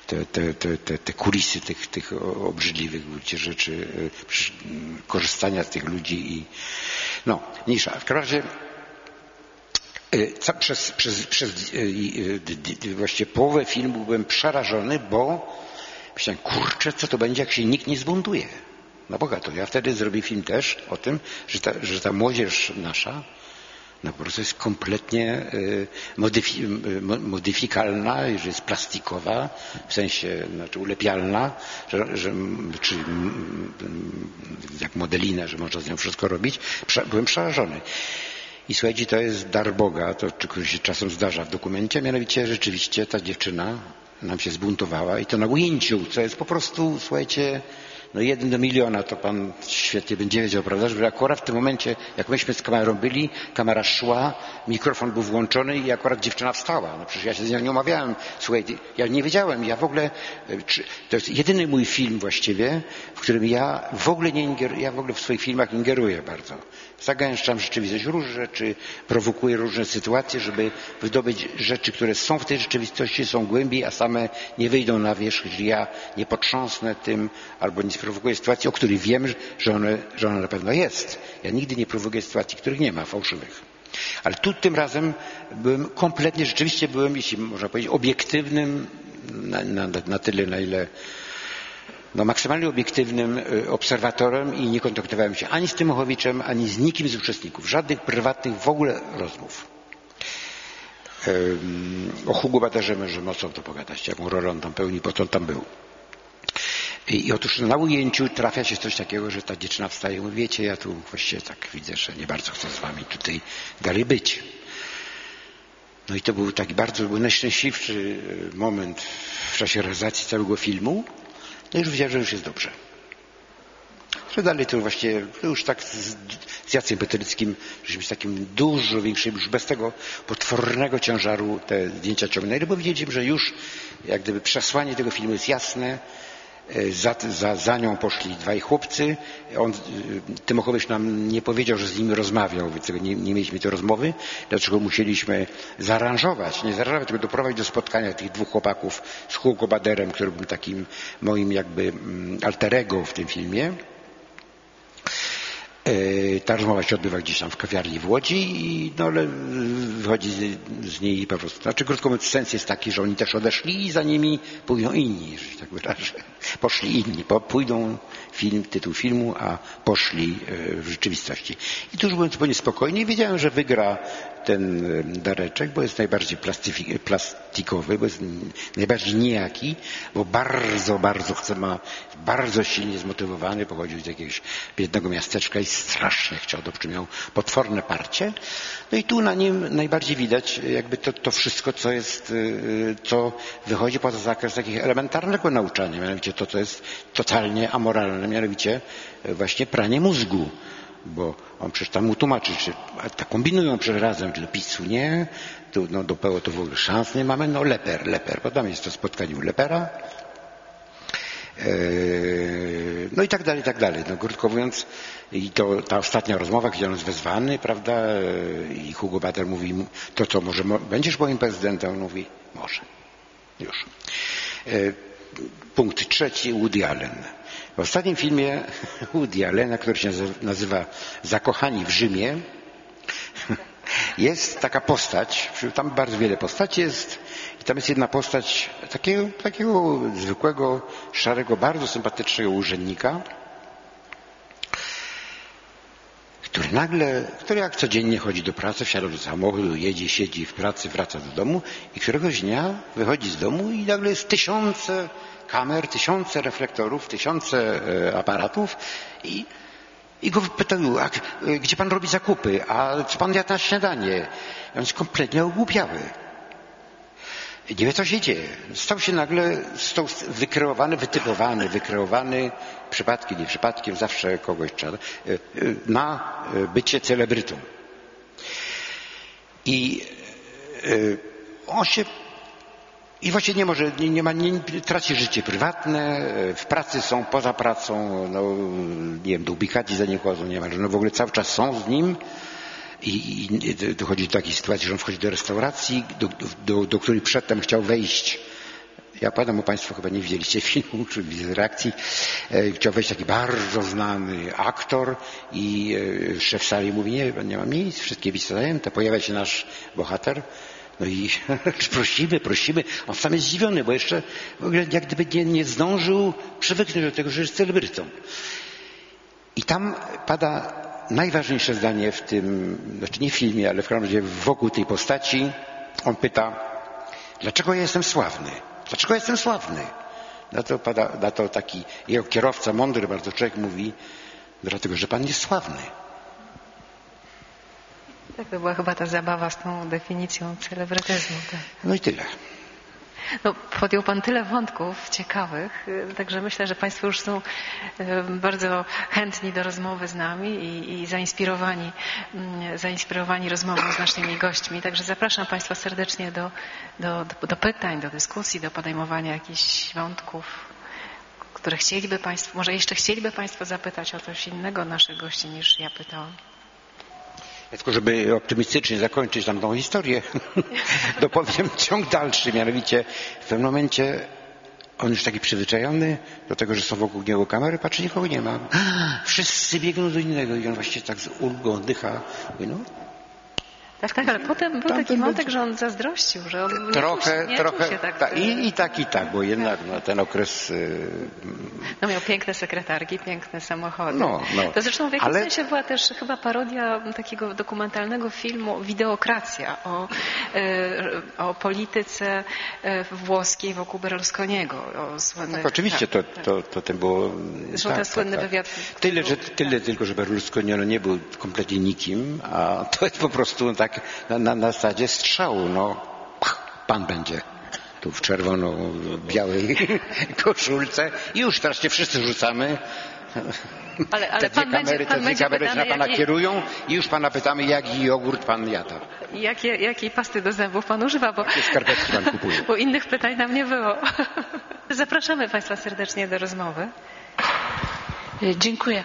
te, te, te, te, kulisy tych, tych obrzydliwych rzeczy, e, korzystania z tych ludzi i no, mniejsza. W każdym razie e, przez, przez, przez właściwie połowę filmu byłem przerażony, bo Myślałem, kurczę, co to będzie, jak się nikt nie zbuntuje. No Boga, to ja wtedy zrobię film też o tym, że ta, że ta młodzież nasza no po prostu jest kompletnie y, modyfi, y, modyfikalna, że jest plastikowa, w sensie znaczy ulepialna, że, że, czy jak modelina, że można z nią wszystko robić. Byłem przerażony. I słuchajcie, to jest dar Boga, to czy się czasem zdarza w dokumencie, mianowicie rzeczywiście ta dziewczyna nam się zbuntowała i to na ujęciu, co jest po prostu, słuchajcie, no jeden do miliona, to pan świetnie będzie wiedział, prawda, że akurat w tym momencie, jak myśmy z kamerą byli, kamera szła, mikrofon był włączony i akurat dziewczyna wstała. No przecież ja się z nią nie umawiałem. Słuchaj, ja nie wiedziałem, ja w ogóle, e, to jest jedyny mój film właściwie, w którym ja w ogóle nie ingeruję, ja w ogóle w swoich filmach ingeruję bardzo. Zagęszczam rzeczywistość, różne rzeczy, prowokuję różne sytuacje, żeby wydobyć rzeczy, które są w tej rzeczywistości, są głębiej, a same nie wyjdą na wierzch, jeżeli ja nie potrząsnę tym albo nie sprowokuję sytuacji, o której wiem, że, one, że ona na pewno jest. Ja nigdy nie prowokuję sytuacji, których nie ma, fałszywych. Ale tu tym razem byłem kompletnie, rzeczywiście byłem, jeśli można powiedzieć, obiektywnym na, na, na tyle, na ile no, maksymalnie obiektywnym y, obserwatorem i nie kontaktowałem się ani z Tymochowiczem, ani z nikim z uczestników. Żadnych prywatnych w ogóle rozmów. O Hugo Baderze możemy mocno to pogadać, jaką rolę on tam pełni, po co on tam był. I, I otóż na ujęciu trafia się coś takiego, że ta dziewczyna wstaje i mówi, wiecie, ja tu właściwie tak widzę, że nie bardzo chcę z wami tutaj dalej być. No i to był taki bardzo był najszczęśliwszy y, moment w czasie realizacji całego filmu, no już wiedziałem, że już jest dobrze. Że dalej to właściwie to już tak z, z Jackiem Petryckim, żeśmy z takim dużo większym, już bez tego potwornego ciężaru te zdjęcia ciągnęli, bo wiedzieliśmy, że już jak gdyby przesłanie tego filmu jest jasne, za, za, za, nią poszli dwaj chłopcy. On, e, Tymochowicz nam nie powiedział, że z nimi rozmawiał, więc nie, nie mieliśmy tej rozmowy, dlaczego musieliśmy zaaranżować, nie zaaranżować, tylko doprowadzić do spotkania tych dwóch chłopaków z Hugo Baderem, który był takim moim jakby mm, alterego w tym filmie. E, ta rozmowa się odbywa gdzieś tam w kawiarni w Łodzi i no ale wychodzi z, z, niej po prostu. Znaczy krótko mówiąc sens jest taki, że oni też odeszli i za nimi pójdą inni, że tak wyrażę. Poszli inni, po, pójdą film, tytuł filmu, a poszli e, w rzeczywistości. I tu już byłem zupełnie spokojnie wiedziałem, że wygra ten e, dareczek, bo jest najbardziej plastikowy, bo jest najbardziej nijaki, bo bardzo, bardzo chce, ma bardzo silnie zmotywowany, pochodził z jakiegoś biednego miasteczka i strasznie chciał, dobrze miał potworne parcie. No i tu na nim najbardziej widać jakby to, to wszystko, co jest, e, co wychodzi poza zakres takich elementarnego nauczania, mianowicie to, co jest totalnie amoralne, mianowicie właśnie pranie mózgu bo on przecież tam mu tłumaczy, czy tak kombinują przed razem, czy do PiSu nie, tu, no, do PO to w ogóle szans nie mamy, no leper, leper, bo tam jest to spotkanie u lepera, eee, no i tak dalej, i tak dalej. No, krótko mówiąc, i to ta ostatnia rozmowa, gdzie on jest wezwany, prawda, i Hugo Bader mówi, to co, może będziesz moim prezydentem? On mówi, może. Już. Punkt trzeci, Woody Allen. W ostatnim filmie Woody Allena, który się nazywa Zakochani w Rzymie, jest taka postać, tam bardzo wiele postaci jest i tam jest jedna postać takiego, takiego zwykłego, szarego, bardzo sympatycznego urzędnika, który nagle, który jak codziennie chodzi do pracy, wsiada do samochodu, jedzie, siedzi w pracy, wraca do domu i któregoś dnia wychodzi z domu i nagle jest tysiące kamer, tysiące reflektorów, tysiące e, aparatów i, i go pytają, a gdzie pan robi zakupy, a co pan jadł na śniadanie? I on jest kompletnie ogłupiały. Nie wie, co się dzieje. Stał się nagle stał wykreowany, wytypowany, wykreowany przypadkiem, nie przypadkiem, zawsze kogoś trzeba, e, e, na bycie celebrytą. I on się i właśnie nie może, nie, nie ma, nie, traci życie prywatne, w pracy są, poza pracą, no, nie wiem, do ubikacji za nim chodzą, nie ma, no w ogóle cały czas są z nim. I, i dochodzi do takiej sytuacji, że on wchodzi do restauracji, do, do, do której przedtem chciał wejść. Ja pamiętam, bo Państwo chyba nie widzieliście filmu, czy reakcji, e, chciał wejść taki bardzo znany aktor i e, szef sali mówi, nie, nie ma miejsc, wszystkie miejsca zajęte, pojawia się nasz bohater, no i [laughs] prosimy, prosimy. On sam jest zdziwiony, bo jeszcze w ogóle jak gdyby nie, nie zdążył przywyknąć do tego, że jest celebrytą. I tam pada najważniejsze zdanie w tym, znaczy nie w filmie, ale w każdym razie wokół tej postaci. On pyta, dlaczego ja jestem sławny? Dlaczego ja jestem sławny? Na to, pada, na to taki jego kierowca, mądry bardzo człowiek mówi, dlatego, że pan jest sławny. Tak, to była chyba ta zabawa z tą definicją celebrytyzmu. Tak. No i tyle. No, podjął Pan tyle wątków ciekawych, także myślę, że Państwo już są bardzo chętni do rozmowy z nami i, i zainspirowani, mm, zainspirowani rozmową z naszymi gośćmi. Także zapraszam Państwa serdecznie do, do, do pytań, do dyskusji, do podejmowania jakichś wątków, które chcieliby Państwo, może jeszcze chcieliby Państwo zapytać o coś innego naszych gości niż ja pytałam. Tylko żeby optymistycznie zakończyć tam tą historię, [laughs] dopowiem ciąg dalszy, mianowicie w pewnym momencie on już taki przyzwyczajony do tego, że są wokół niego kamery, patrzy, nikogo nie ma. [gasps] Wszyscy biegną do innego i on właściwie tak z ulgą oddycha. Mówi, no, tak, tak, ale potem był Tamten taki wątek, że on zazdrościł, że on nie trochę, czuł się, nie trochę, czuł się tak. ta, i, i tak, i tak, bo jednak no, ten okres y, No miał piękne sekretarki, piękne samochody. No, no. To zresztą w jakimś Ale- sensie była też chyba parodia takiego dokumentalnego filmu Wideokracja o, e, o polityce e, włoskiej wokół Berlusconiego. O słynnych, Tak, oczywiście tak, to, to, to ten było. Zresztą tak, ten słynny tak, tak. wywiad. Tyle, że, tyle tylko, że Berlusconi no, nie był kompletnie nikim, a to jest po prostu tak na, na, na zasadzie strzału. No, pan będzie tu w czerwono-białej [laughs] koszulce i już teraz się wszyscy rzucamy. Ale, ale te dwie pan będzie, kamery, pan te dwie będzie kamery się pytany, na pana jakie- kierują i już pana pytamy, jaki jogurt pan jada. jakie, jakiej pasty do zębów pan używa, bo, Jakie skarpetki pan kupuje. [laughs] bo innych pytań nam nie było. [laughs] Zapraszamy Państwa serdecznie do rozmowy. E, Dziękuję.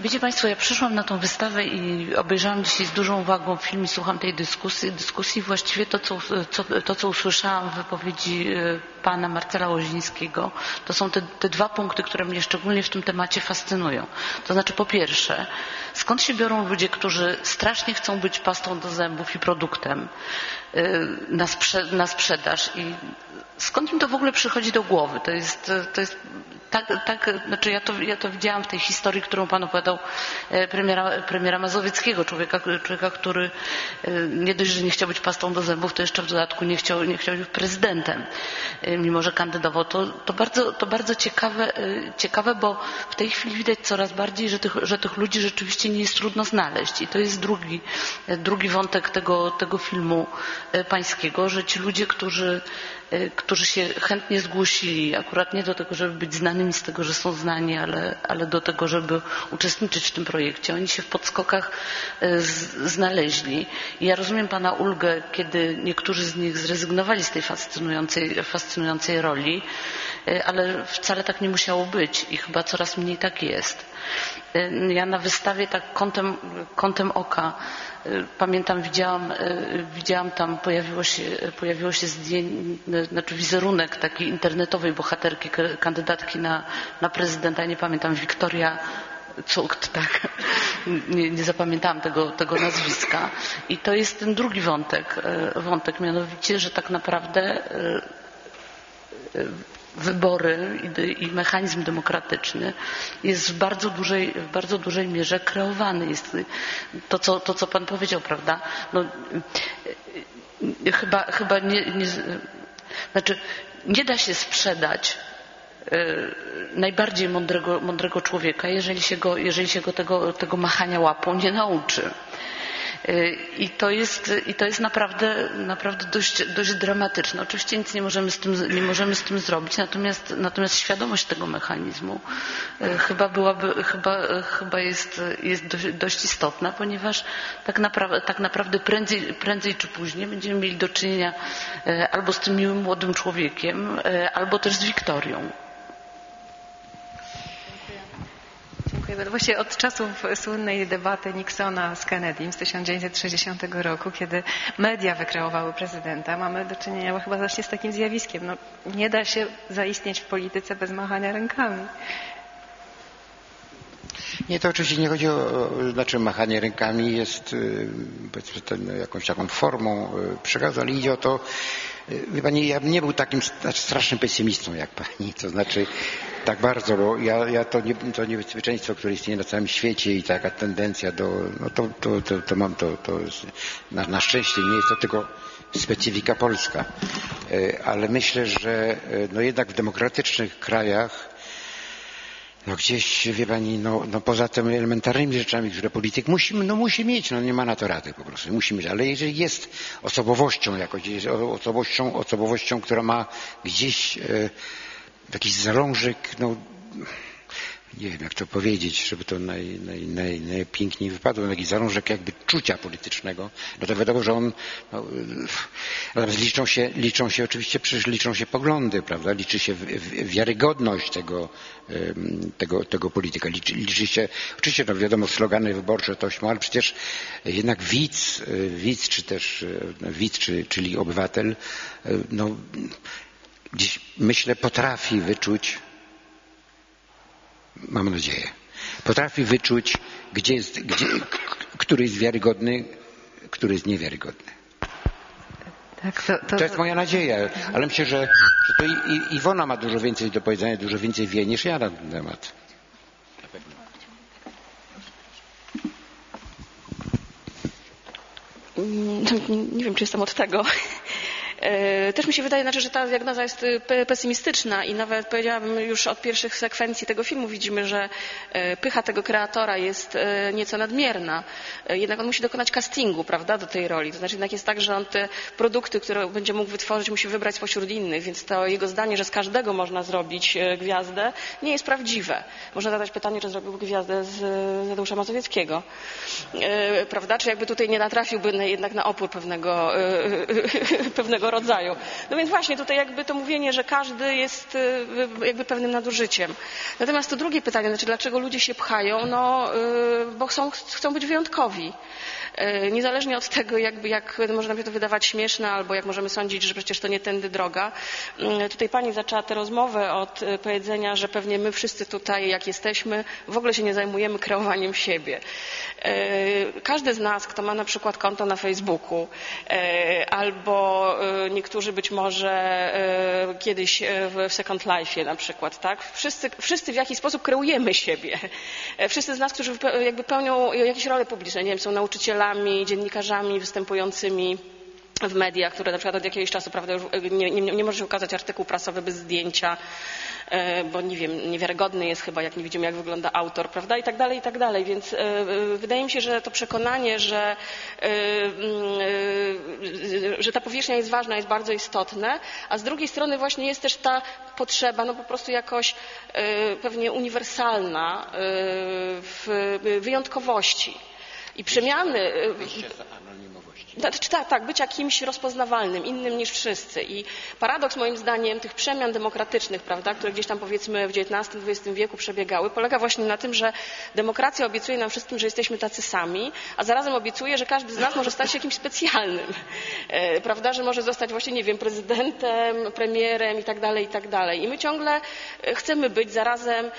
Wiecie Państwo, ja przyszłam na tą wystawę i obejrzałam dzisiaj z dużą uwagą film i słucham tej dyskusji. Dyskusji właściwie to, co, co, to, co usłyszałam w wypowiedzi e, pana Marcela Łozińskiego, to są te, te dwa punkty, które mnie szczególnie w tym temacie fascynują. To znaczy po pierwsze, skąd się biorą ludzie, którzy strasznie chcą być pastą do zębów i produktem na, sprze na sprzedaż i skąd im to w ogóle przychodzi do głowy? To jest, to jest tak, tak, znaczy ja to, ja to widziałam w tej historii, którą Pan opowiadał e, premiera, premiera Mazowieckiego, człowieka, człowieka, który e, nie dość, że nie chciał być pastą do zębów, to jeszcze w dodatku nie chciał, nie chciał być prezydentem, e, mimo że kandydował. To, to bardzo, to bardzo ciekawe, ciekawe, bo w tej chwili widać coraz bardziej, że tych, że tych ludzi rzeczywiście nie jest trudno znaleźć. I to jest drugi, drugi wątek tego, tego filmu pańskiego, że ci ludzie, którzy e, którzy się chętnie zgłosili, akurat nie do tego, żeby być znanymi z tego, że są znani, ale, ale do tego, żeby uczestniczyć w tym projekcie. Oni się w podskokach e, znaleźli. I ja rozumiem Pana ulgę, kiedy niektórzy z nich zrezygnowali z tej fascynującej, fascynującej roli, e, ale wcale tak nie musiało być i chyba coraz mniej tak jest. Ja na wystawie tak kątem, kątem oka pamiętam, widziałam, e, widziałam tam, pojawiło się, pojawiło się zdjęcie, znaczy wizerunek takiej internetowej bohaterki, kandydatki na, na prezydenta, nie pamiętam, Wiktoria Cukt, [laughs] tak. Nie, nie zapamiętałam tego, tego nazwiska. I to jest ten drugi wątek, wątek mianowicie, że tak naprawdę wybory i, i mechanizm demokratyczny jest w bardzo dużej, w bardzo dużej mierze kreowany. Jest to, co, to, co Pan powiedział, prawda? No, y, chyba, chyba nie, nie, znaczy, nie da się sprzedać y, najbardziej mądrego, mądrego człowieka, jeżeli się go, jeżeli się go tego, tego machania łapą nie nauczy. Y, I to jest, i to jest naprawdę, naprawdę dość, dość dramatyczne. Oczywiście nic nie możemy z tym, nie możemy z tym zrobić, natomiast, natomiast świadomość tego mechanizmu y, chyba byłaby, chyba, y, chyba jest, jest dość, dość istotna, ponieważ tak naprawdę, tak naprawdę prędzej, prędzej czy później będziemy mieli do czynienia albo z tym miłym młodym człowiekiem, albo też z Wiktorią. Dziękujemy. No Właśnie od czasów słynnej debaty Nixona z Kennedym z 1960 roku, kiedy media wykreowały prezydenta, mamy do czynienia chyba właśnie z takim zjawiskiem. No, nie da się zaistnieć w polityce bez machania rękami. Nie, to oczywiście nie chodzi o, znaczy machanie rękami jest y, powiedzmy ten, jakąś taką formą y, przekazu, ale idzie o to, y, wie pani, ja bym nie był takim st- strasznym pesymistą jak pani, to znaczy tak bardzo, bo ja, ja to, nie, to niebezpieczeństwo, które istnieje na całym świecie i taka tendencja do, no to, to, to, to mam to, to na, na szczęście nie jest to tylko specyfika polska, Y, ale myślę, że y, no jednak w demokratycznych krajach no gdzieś, wie pani, no, no poza tymi elementarnymi rzeczami, które polityk musi, no musi mieć, no nie ma na to rady po prostu, musi mieć, ale jeżeli jest osobowością jakoś, jest osobowością, osobowością, która ma gdzieś e, jakiś zalążek, no nie wiem jak to powiedzieć, żeby to naj, naj, naj, najpiękniej wypadło, jakiś zalążek jakby czucia politycznego, no to wiadomo, że on, no, liczą się, liczą się oczywiście, przecież liczą się poglądy, prawda, liczy się wiarygodność tego, tego, tego polityka, liczy, liczy się, oczywiście no wiadomo, slogany wyborcze to ale przecież jednak widz, widz czy też widz, czy, czyli obywatel, no, dziś myślę potrafi wyczuć mam nadzieję, potrafi wyczuć, gdzie jest, gdzie, który jest wiarygodny, który jest niewiarygodny. Tak, to, to... to, jest moja nadzieja, ale myślę, że, że to i, i Iwona ma dużo więcej do powiedzenia, dużo więcej wie niż ja na ten temat. Mm, nie wiem, czy jestem od tego. E, też mi się wydaje, znaczy, że ta diagnoza jest y, pesymistyczna i nawet powiedziałabym już od pierwszych sekwencji tego filmu widzimy, że e, pycha tego kreatora jest e, nieco nadmierna. Jednak on musi dokonać castingu, prawda, do tej roli. To znaczy jednak jest tak, że on te produkty, które będzie mógł wytworzyć, musi wybrać spośród innych, więc to jego zdanie, że z każdego można zrobić gwiazdę, nie jest prawdziwe. Można zadać pytanie, czy zrobiłby gwiazdę z Tadeusza Mazowieckiego. Prawda? Czy jakby tutaj nie natrafiłby jednak na opór pewnego, pewnego rodzaju. No więc właśnie tutaj jakby to mówienie, że każdy jest y, jakby pewnym nadużyciem. Natomiast to drugie pytanie, znaczy dlaczego ludzie się pchają? No, y, bo chcą, chcą być wyjątkowi. Niezależnie od tego, jakby, jak może nam się to wydawać śmieszne, albo jak możemy sądzić, że przecież to nie tędy droga. Mm, tutaj pani zaczęła tę rozmowę od powiedzenia, że pewnie my wszyscy tutaj, jak jesteśmy, w ogóle się nie zajmujemy kreowaniem siebie. Każdy z nas, kto ma na przykład konto na Facebooku, albo niektórzy być może kiedyś w Second Life na przykład, tak? Wszyscy, wszyscy w jakiś sposób kreujemy siebie. Wszyscy z nas, którzy jakby pełnią jakieś role publiczne, nie wiem, są nauczycielami, dziennikarzami występującymi w mediach, które na przykład od jakiegoś czasu prawda, już nie, nie, nie może się ukazać artykuł prasowy bez zdjęcia, e, bo nie wiem, niewiarygodny jest chyba, jak nie widzimy, jak wygląda autor, prawda, i tak dalej, i tak dalej. Więc e, e, wydaje mi się, że to przekonanie, że, że ta powierzchnia jest ważna, jest bardzo istotne, a z drugiej strony właśnie jest też ta potrzeba, no po prostu jakoś pewnie uniwersalna w wyjątkowości i przemiany. Znaczy, tak, tak, bycia kimś rozpoznawalnym, innym niż wszyscy. I paradoks moim zdaniem tych przemian demokratycznych, prawda, które gdzieś tam powiedzmy w XIX-XX wieku przebiegały, polega właśnie na tym, że demokracja obiecuje nam wszystkim, że jesteśmy tacy sami, a zarazem obiecuje, że każdy z nas może stać się kimś specjalnym. E, prawda, że może zostać właśnie, nie wiem, prezydentem, premierem i tak dalej, i tak dalej. I my ciągle e, chcemy być zarazem,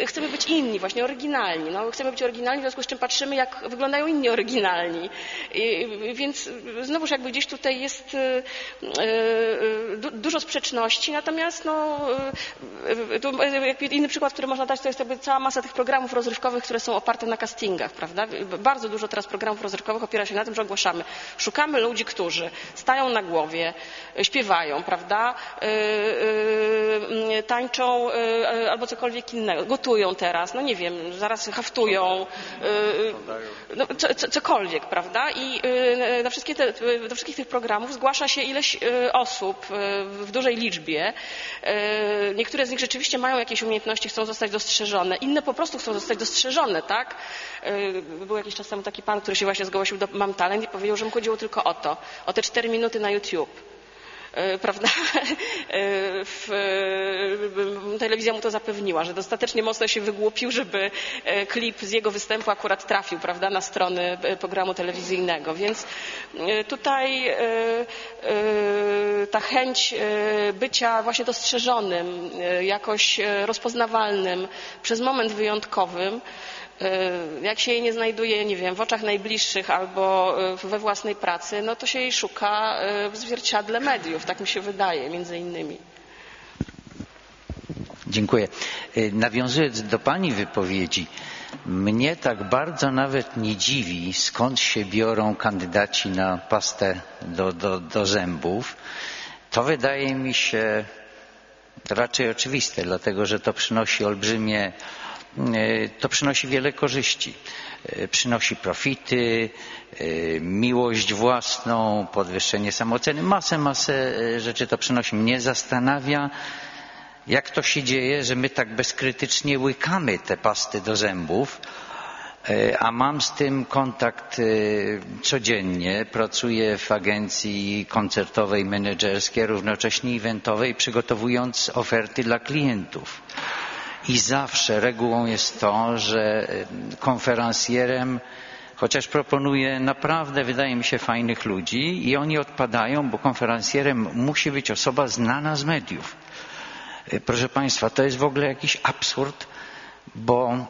e, chcemy być inni, właśnie oryginalni. No, chcemy być oryginalni, w związku z czym patrzymy, jak wyglądają inni oryginalni. I, więc znowuż jakby gdzieś tutaj jest e, e, dużo sprzeczności, natomiast no, e, inny przykład, który można dać, to jest jakby cała masa tych programów rozrywkowych, które są oparte na castingach, prawda? Bardzo dużo teraz programów rozrywkowych opiera się na tym, że ogłaszamy. Szukamy ludzi, którzy stają na głowie, śpiewają, prawda? Tańczą albo cokolwiek innego, gotują teraz, no nie wiem, zaraz haftują, no, cokolwiek, prawda? I Y, do, wszystkie te, do wszystkich tych programów zgłasza się ileś y, osób y, w dużej liczbie. Niektóre z nich rzeczywiście mają jakieś umiejętności, chcą zostać dostrzeżone, inne po prostu chcą zostać dostrzeżone, tak? Był jakiś czas temu taki pan, który się właśnie zgłosił do Mam Talent i powiedział, że mu chodziło tylko o to, o te cztery minuty na YouTube prawda, [laughs] e, w, e, telewizja mu to zapewniła, że dostatecznie mocno się wygłupił, żeby klip z jego występu akurat trafił, prawda, na strony programu telewizyjnego. Więc tutaj ta chęć bycia właśnie dostrzeżonym, jakoś rozpoznawalnym przez moment wyjątkowym, jak się jej nie znajduje, nie wiem, w oczach najbliższych albo y, we własnej pracy, no to się jej szuka y, w zwierciadle mediów, tak mi się wydaje, między innymi. Dziękuję. Nawiązując do Pani wypowiedzi, mnie tak bardzo nawet nie dziwi, skąd się biorą kandydaci na pastę do, do, do zębów. To wydaje mi się raczej oczywiste, dlatego że to przynosi olbrzymie, to przynosi wiele korzyści. E, przynosi profity, e, miłość własną, podwyższenie samooceny, masę, masę rzeczy to przynosi. Mnie zastanawia, jak to się dzieje, że my tak bezkrytycznie łykamy te pasty do zębów, E, a mam z tym kontakt e, codziennie. Pracuję w agencji koncertowej, menedżerskiej, równocześnie eventowej, przygotowując oferty dla klientów. I zawsze regułą jest to, że e, konferencjerem, chociaż proponuję naprawdę, wydaje mi się, fajnych ludzi i oni odpadają, bo konferencjerem musi być osoba znana z mediów. Proszę Państwa, to jest w ogóle jakiś absurd, bo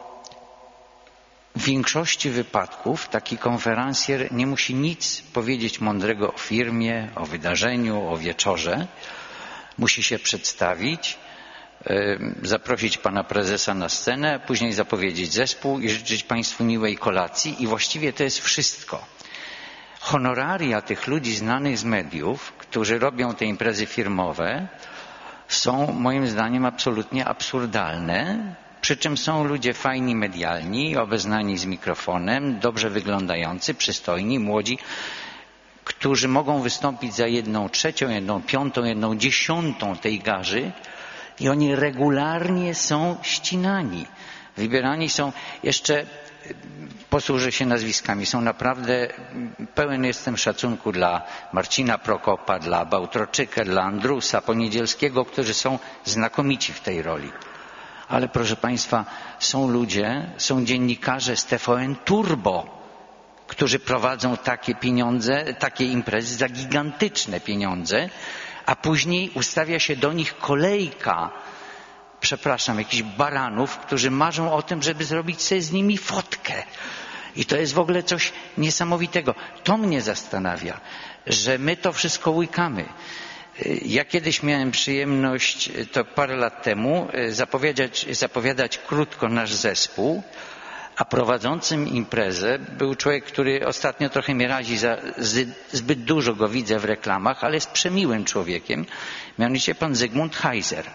w większości wypadków taki konferencjer nie musi nic powiedzieć mądrego o firmie, o wydarzeniu, o wieczorze. Musi się przedstawić, zaprosić pana prezesa na scenę, później zapowiedzieć zespół i życzyć państwu miłej kolacji i właściwie to jest wszystko. Honoraria tych ludzi znanych z mediów, którzy robią te imprezy firmowe, są moim zdaniem absolutnie absurdalne, przy czym są ludzie fajni medialni, obeznani z mikrofonem, dobrze wyglądający, przystojni, młodzi, którzy mogą wystąpić za jedną trzecią, jedną piątą, jedną dziesiątą tej garzy i oni regularnie są ścinani. Wybierani są jeszcze posłużę się nazwiskami. Są naprawdę, pełen jestem szacunku dla Marcina Prokopa, dla Bałtroczyka, dla Andrusa Poniedzielskiego, którzy są znakomici w tej roli. Ale proszę Państwa, są ludzie, są dziennikarze z TVN Turbo, którzy prowadzą takie pieniądze, takie imprezy za gigantyczne pieniądze, a później ustawia się do nich kolejka, przepraszam, jakichś baranów, którzy marzą o tym, żeby zrobić sobie z nimi fotkę. I to jest w ogóle coś niesamowitego. To mnie zastanawia, że my to wszystko łykamy. Ja kiedyś miałem przyjemność, to parę lat temu, zapowiadać, zapowiadać krótko nasz zespół, a prowadzącym imprezę był człowiek, który ostatnio trochę mnie razi, za, zbyt dużo go widzę w reklamach, ale jest przemiłym człowiekiem, mianowicie pan Zygmunt Heiser.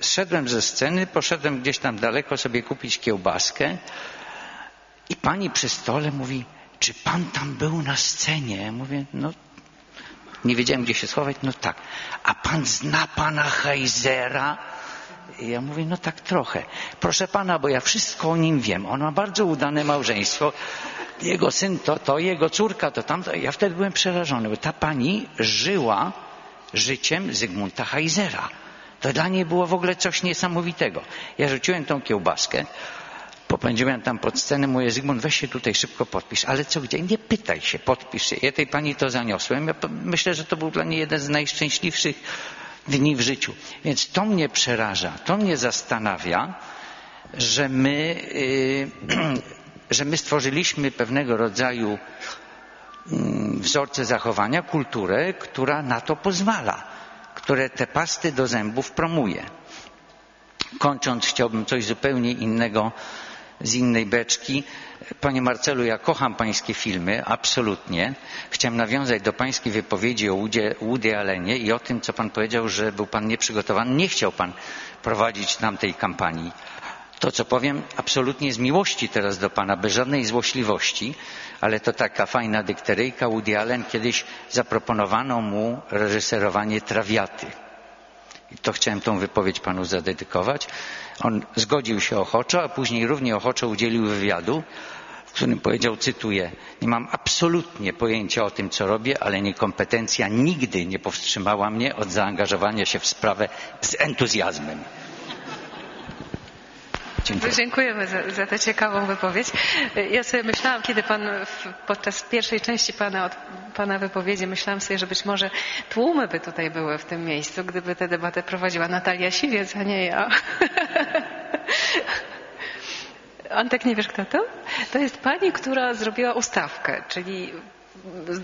Zszedłem ze sceny, poszedłem gdzieś tam daleko sobie kupić kiełbaskę i pani przy stole mówi, czy pan tam był na scenie? Mówię, no nie wiedziałem, gdzie się schować. No tak. A pan zna pana Heizera? I ja mówię, no tak trochę. Proszę pana, bo ja wszystko o nim wiem. On ma bardzo udane małżeństwo. Jego syn to to, jego córka to tamto. Ja wtedy byłem przerażony, bo ta pani żyła życiem Zygmunta Heizera. To dla niej było w ogóle coś niesamowitego. Ja rzuciłem tą kiełbaskę. Popędziłem tam pod scenę, mówię, Zygmunt, weź się tutaj szybko podpisz. Ale co, gdzie? Nie pytaj się, podpisz się. Ja tej pani to zaniosłem. Ja myślę, że to był dla niej jeden z najszczęśliwszych dni w życiu. Więc to mnie przeraża, to mnie zastanawia, że my, yy, [clears throat] że my stworzyliśmy pewnego rodzaju yy, wzorce zachowania, kulturę, która na to pozwala, które te pasty do zębów promuje. Kończąc, chciałbym coś zupełnie innego z innej beczki. Panie Marcelu, ja kocham pańskie filmy, absolutnie. Chciałem nawiązać do pańskiej wypowiedzi o Woody Allenie i o tym, co pan powiedział, że był pan nieprzygotowany. Nie chciał pan prowadzić nam tej kampanii. To, co powiem, absolutnie z miłości teraz do pana, bez żadnej złośliwości, ale to taka fajna dykteryjka. Woody Allen kiedyś zaproponowano mu reżyserowanie trawiaty. I to chciałem tą wypowiedź panu zadedykować. On zgodził się ochoczo, a później równie ochoczo udzielił wywiadu, w którym powiedział, cytuję, nie mam absolutnie pojęcia o tym, co robię, ale niekompetencja nigdy nie powstrzymała mnie od zaangażowania się w sprawę z entuzjazmem. Dziękuję. Dziękujemy za, za tę ciekawą wypowiedź. Ja sobie myślałam, kiedy Pan podczas pierwszej części Pana, pana wypowiedzi, myślałam sobie, że być może tłumy by tutaj były w tym miejscu, gdyby tę debatę prowadziła Natalia Siwiec, a nie ja. [laughs] Antek, nie wiesz kto to? To jest pani, która zrobiła ustawkę, czyli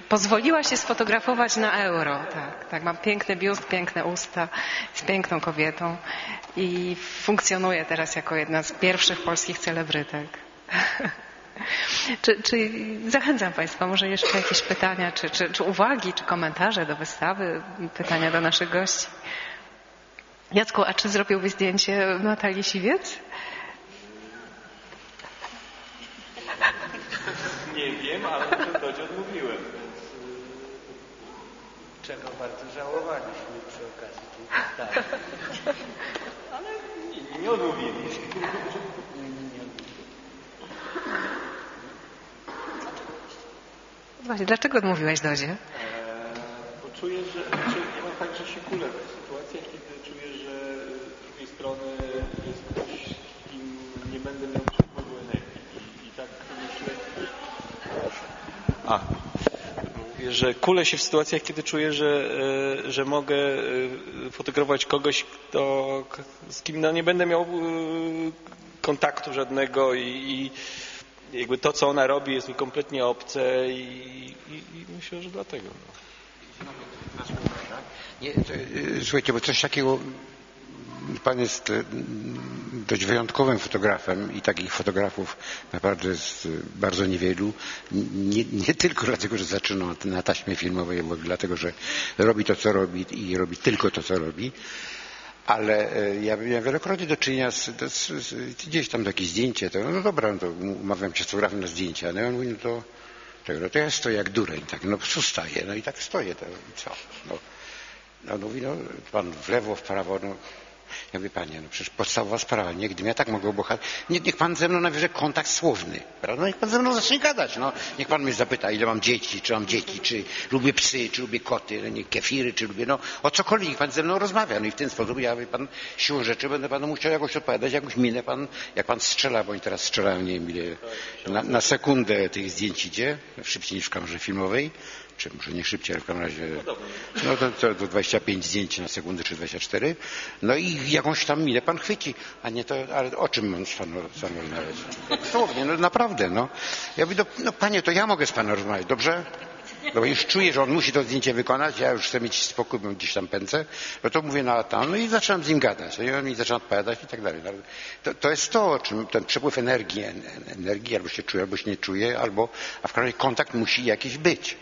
pozwoliła się sfotografować na euro. Tak, tak, mam piękny biust, piękne usta, z piękną kobietą i funkcjonuje teraz jako jedna z pierwszych polskich celebrytek. [laughs] Czy, czy, zachęcam Państwa, może jeszcze jakieś pytania, czy, czy, czy uwagi, czy komentarze do wystawy, pytania do naszych gości. Jacku, a czy zrobiłbyś zdjęcie Natalii Siwiec? Nie wiem, ale Dodzie odmówiłem. Czego bardzo żałowaliśmy przy okazji tej [laughs] wystawy. Nie, nie odmówili. Właśnie, dlaczego odmówiłeś Dodzie? Eee, Bo czuję, że znaczy, ja mam tak, że się kulę A. Że kulę się w sytuacjach, kiedy czuję, że, e, że mogę e, fotografować kogoś, kto, z kim no, nie będę miał e, kontaktu żadnego i, i jakby to, co ona robi, jest mi kompletnie obce i, i, i myślę, że dlatego. No. Nie, to, słuchajcie, bo coś takiego, pan jest y, dość wyjątkowym fotografem i takich fotografów naprawdę jest bardzo niewielu. Nie, nie tylko dlatego, że zaczynał na taśmie filmowej, bo dlatego, że robi to, co robi i robi tylko to, co robi. Ale e, ja miałem wielokrotnie do czynienia z, z, z gdzieś tam takie zdjęcie, to no dobra, no to umawiam się z fotografem na zdjęcia, no i on mówi, no to, no to ja stoję jak dureń, tak, no prostu staję, no i tak stoję, to i co, no. No mówi, no pan w lewo, w prawo, no ja mówię, panie, no przecież podstawowa sprawa, nie? Gdybym ja tak mogę bohater, nie, niech pan ze mną najwyżej kontakt słowny, prawda? No niech pan ze mną zacznie gadać, no. Niech pan mnie zapyta, ile mam dzieci, czy mam dzieci, czy lubię psy, czy lubię koty, no, nie, kefiry, czy lubię, no, o cokolwiek, niech pan ze mną rozmawia. No i w ten sposób ja, wie pan, siłą rzeczy będę panu musiał jakoś odpowiadać, jakąś minę pan, jak pan strzela, bo oni teraz strzelają, nie wiem ile, na, na sekundę tych zdjęć idzie, szybciej niż w kamerze filmowej, czy może nie szybciej, ale w każdym razie no to, to, to 25 zdjęć na sekundę, czy 24. No i jakąś tam minę pan chwyci, a nie to, ale o czym mam z panem rozmawiać? Dosłownie, no naprawdę, no. Ja mówię, no, no panie, to ja mogę z panem rozmawiać, dobrze? No bo już czuję, że on musi to zdjęcie wykonać, ja już chcę mieć spokój, bo gdzieś tam pędzę, no to mówię na tam, no i zaczynam z nim gadać, no i on mi zaczyna odpowiadać i tak dalej. No, to, to jest to, o czym ten przepływ energii, energii albo się czuje, albo się nie czuje, albo, a w każdym razie kontakt musi jakiś być.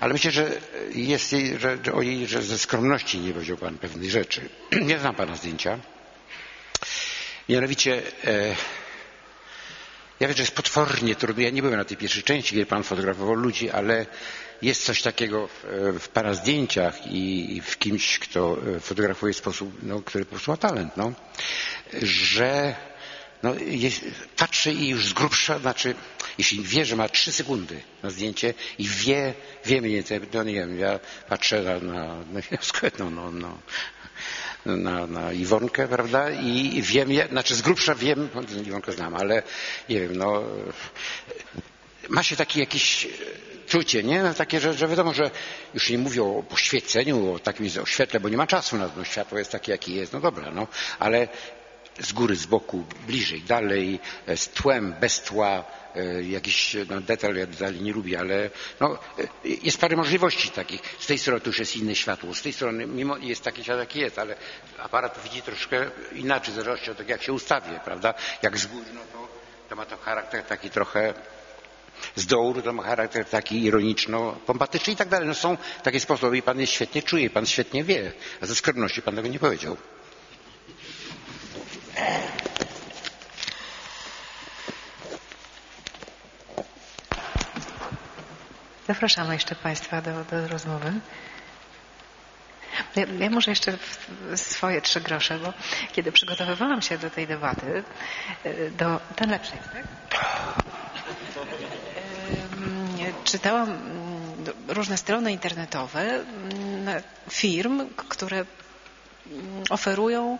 Ale myślę, że jest jej, że, że, o jej, że ze skromności nie powiedział pan pewnej rzeczy. [clears throat] Nie znam pana zdjęcia. Mianowicie, e, ja wiem, że jest potwornie trudno. Ja nie byłem na tej pierwszej części, kiedy pan fotografował ludzi, ale jest coś takiego w, w pana zdjęciach i, i w kimś, kto fotografuje w sposób, no, który po prostu ma talent, no, że no, jest, patrzę i już z grubsza, znaczy, jeśli wie, że ma trzy sekundy na zdjęcie i wie, wie mniej więcej, no nie wiem, ja patrzę na, na, no, no, no, na, na Iwonkę, prawda, i wiem, znaczy z grubsza wiem, Iwonkę znam, ale nie wiem, no, ma się taki jakiś czucie, nie? No, takie, że, że wiadomo, że już nie mówię o poświeceniu, o takim o świetle, bo nie ma czasu na to, no, światło jest takie, jakie jest, no dobra, no, ale z góry, z boku, bliżej, dalej, z tłem, bez tła, jakiś no, detal, ja detali nie lubię, ale no, jest parę możliwości takich. Z tej strony już jest inne światło, z tej strony mimo jest taki światło, jaki jest, ale aparat widzi troszkę inaczej, w zależności od tego, jak się ustawię, prawda? Jak z góry, no to, to ma to charakter taki trochę z dołu to ma charakter taki ironiczno-pompatyczny i tak dalej. No są takie sposoby i pan je świetnie czuje, pan świetnie wie, a ze skromności pan tego nie powiedział. Zapraszamy jeszcze Państwa do, do rozmowy. Ja, ja, może jeszcze swoje trzy grosze, bo kiedy przygotowywałam się do tej debaty, do ten lepszy jest, tak? Czytałam różne strony internetowe firm, które oferują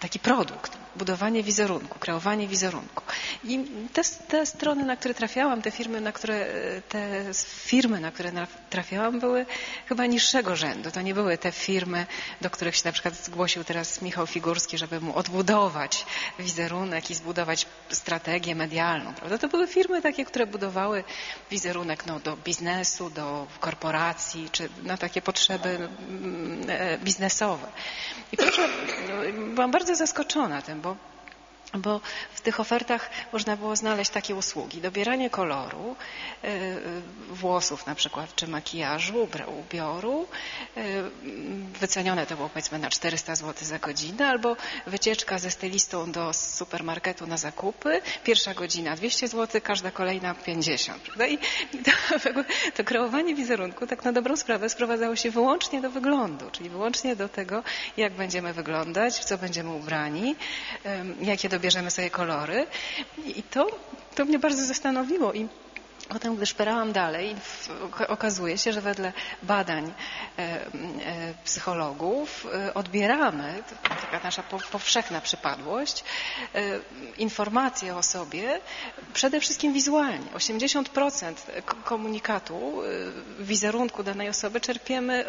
taki produkt, budowanie wizerunku, kreowanie wizerunku. I te, te, strony, na które trafiałam, te firmy, na które, te firmy, na które trafiałam, były chyba niższego rzędu. To nie były te firmy, do których się na przykład zgłosił teraz Michał Figurski, żeby mu odbudować wizerunek i zbudować strategię medialną. Prawda? To były firmy takie, które budowały wizerunek no, do biznesu, do korporacji, czy na takie potrzeby biznesowe. I proszę, byłam bardzo zaskoczona tym, bo bo w tych ofertach można było znaleźć takie usługi. Dobieranie koloru, włosów na przykład, czy makijażu, ubioru. Y, Wycenione to było powiedzmy na 400 zł za godzinę, albo wycieczka ze stylistą do supermarketu na zakupy. Pierwsza godzina 200 zł, każda kolejna 50. Prawda? I [laughs] to, to kreowanie wizerunku tak na dobrą sprawę sprowadzało się wyłącznie do wyglądu, czyli wyłącznie do tego, jak będziemy wyglądać, w co będziemy ubrani, jakie dobierzemy sobie kolory. I to, to mnie bardzo zastanowiło i Potem, gdy szperałam dalej, okazuje się, że wedle badań e, e, psychologów e, odbieramy, taka nasza po- powszechna przypadłość, informacje o sobie przede wszystkim wizualnie. 80% k- komunikatu, wizerunku danej osoby czerpiemy,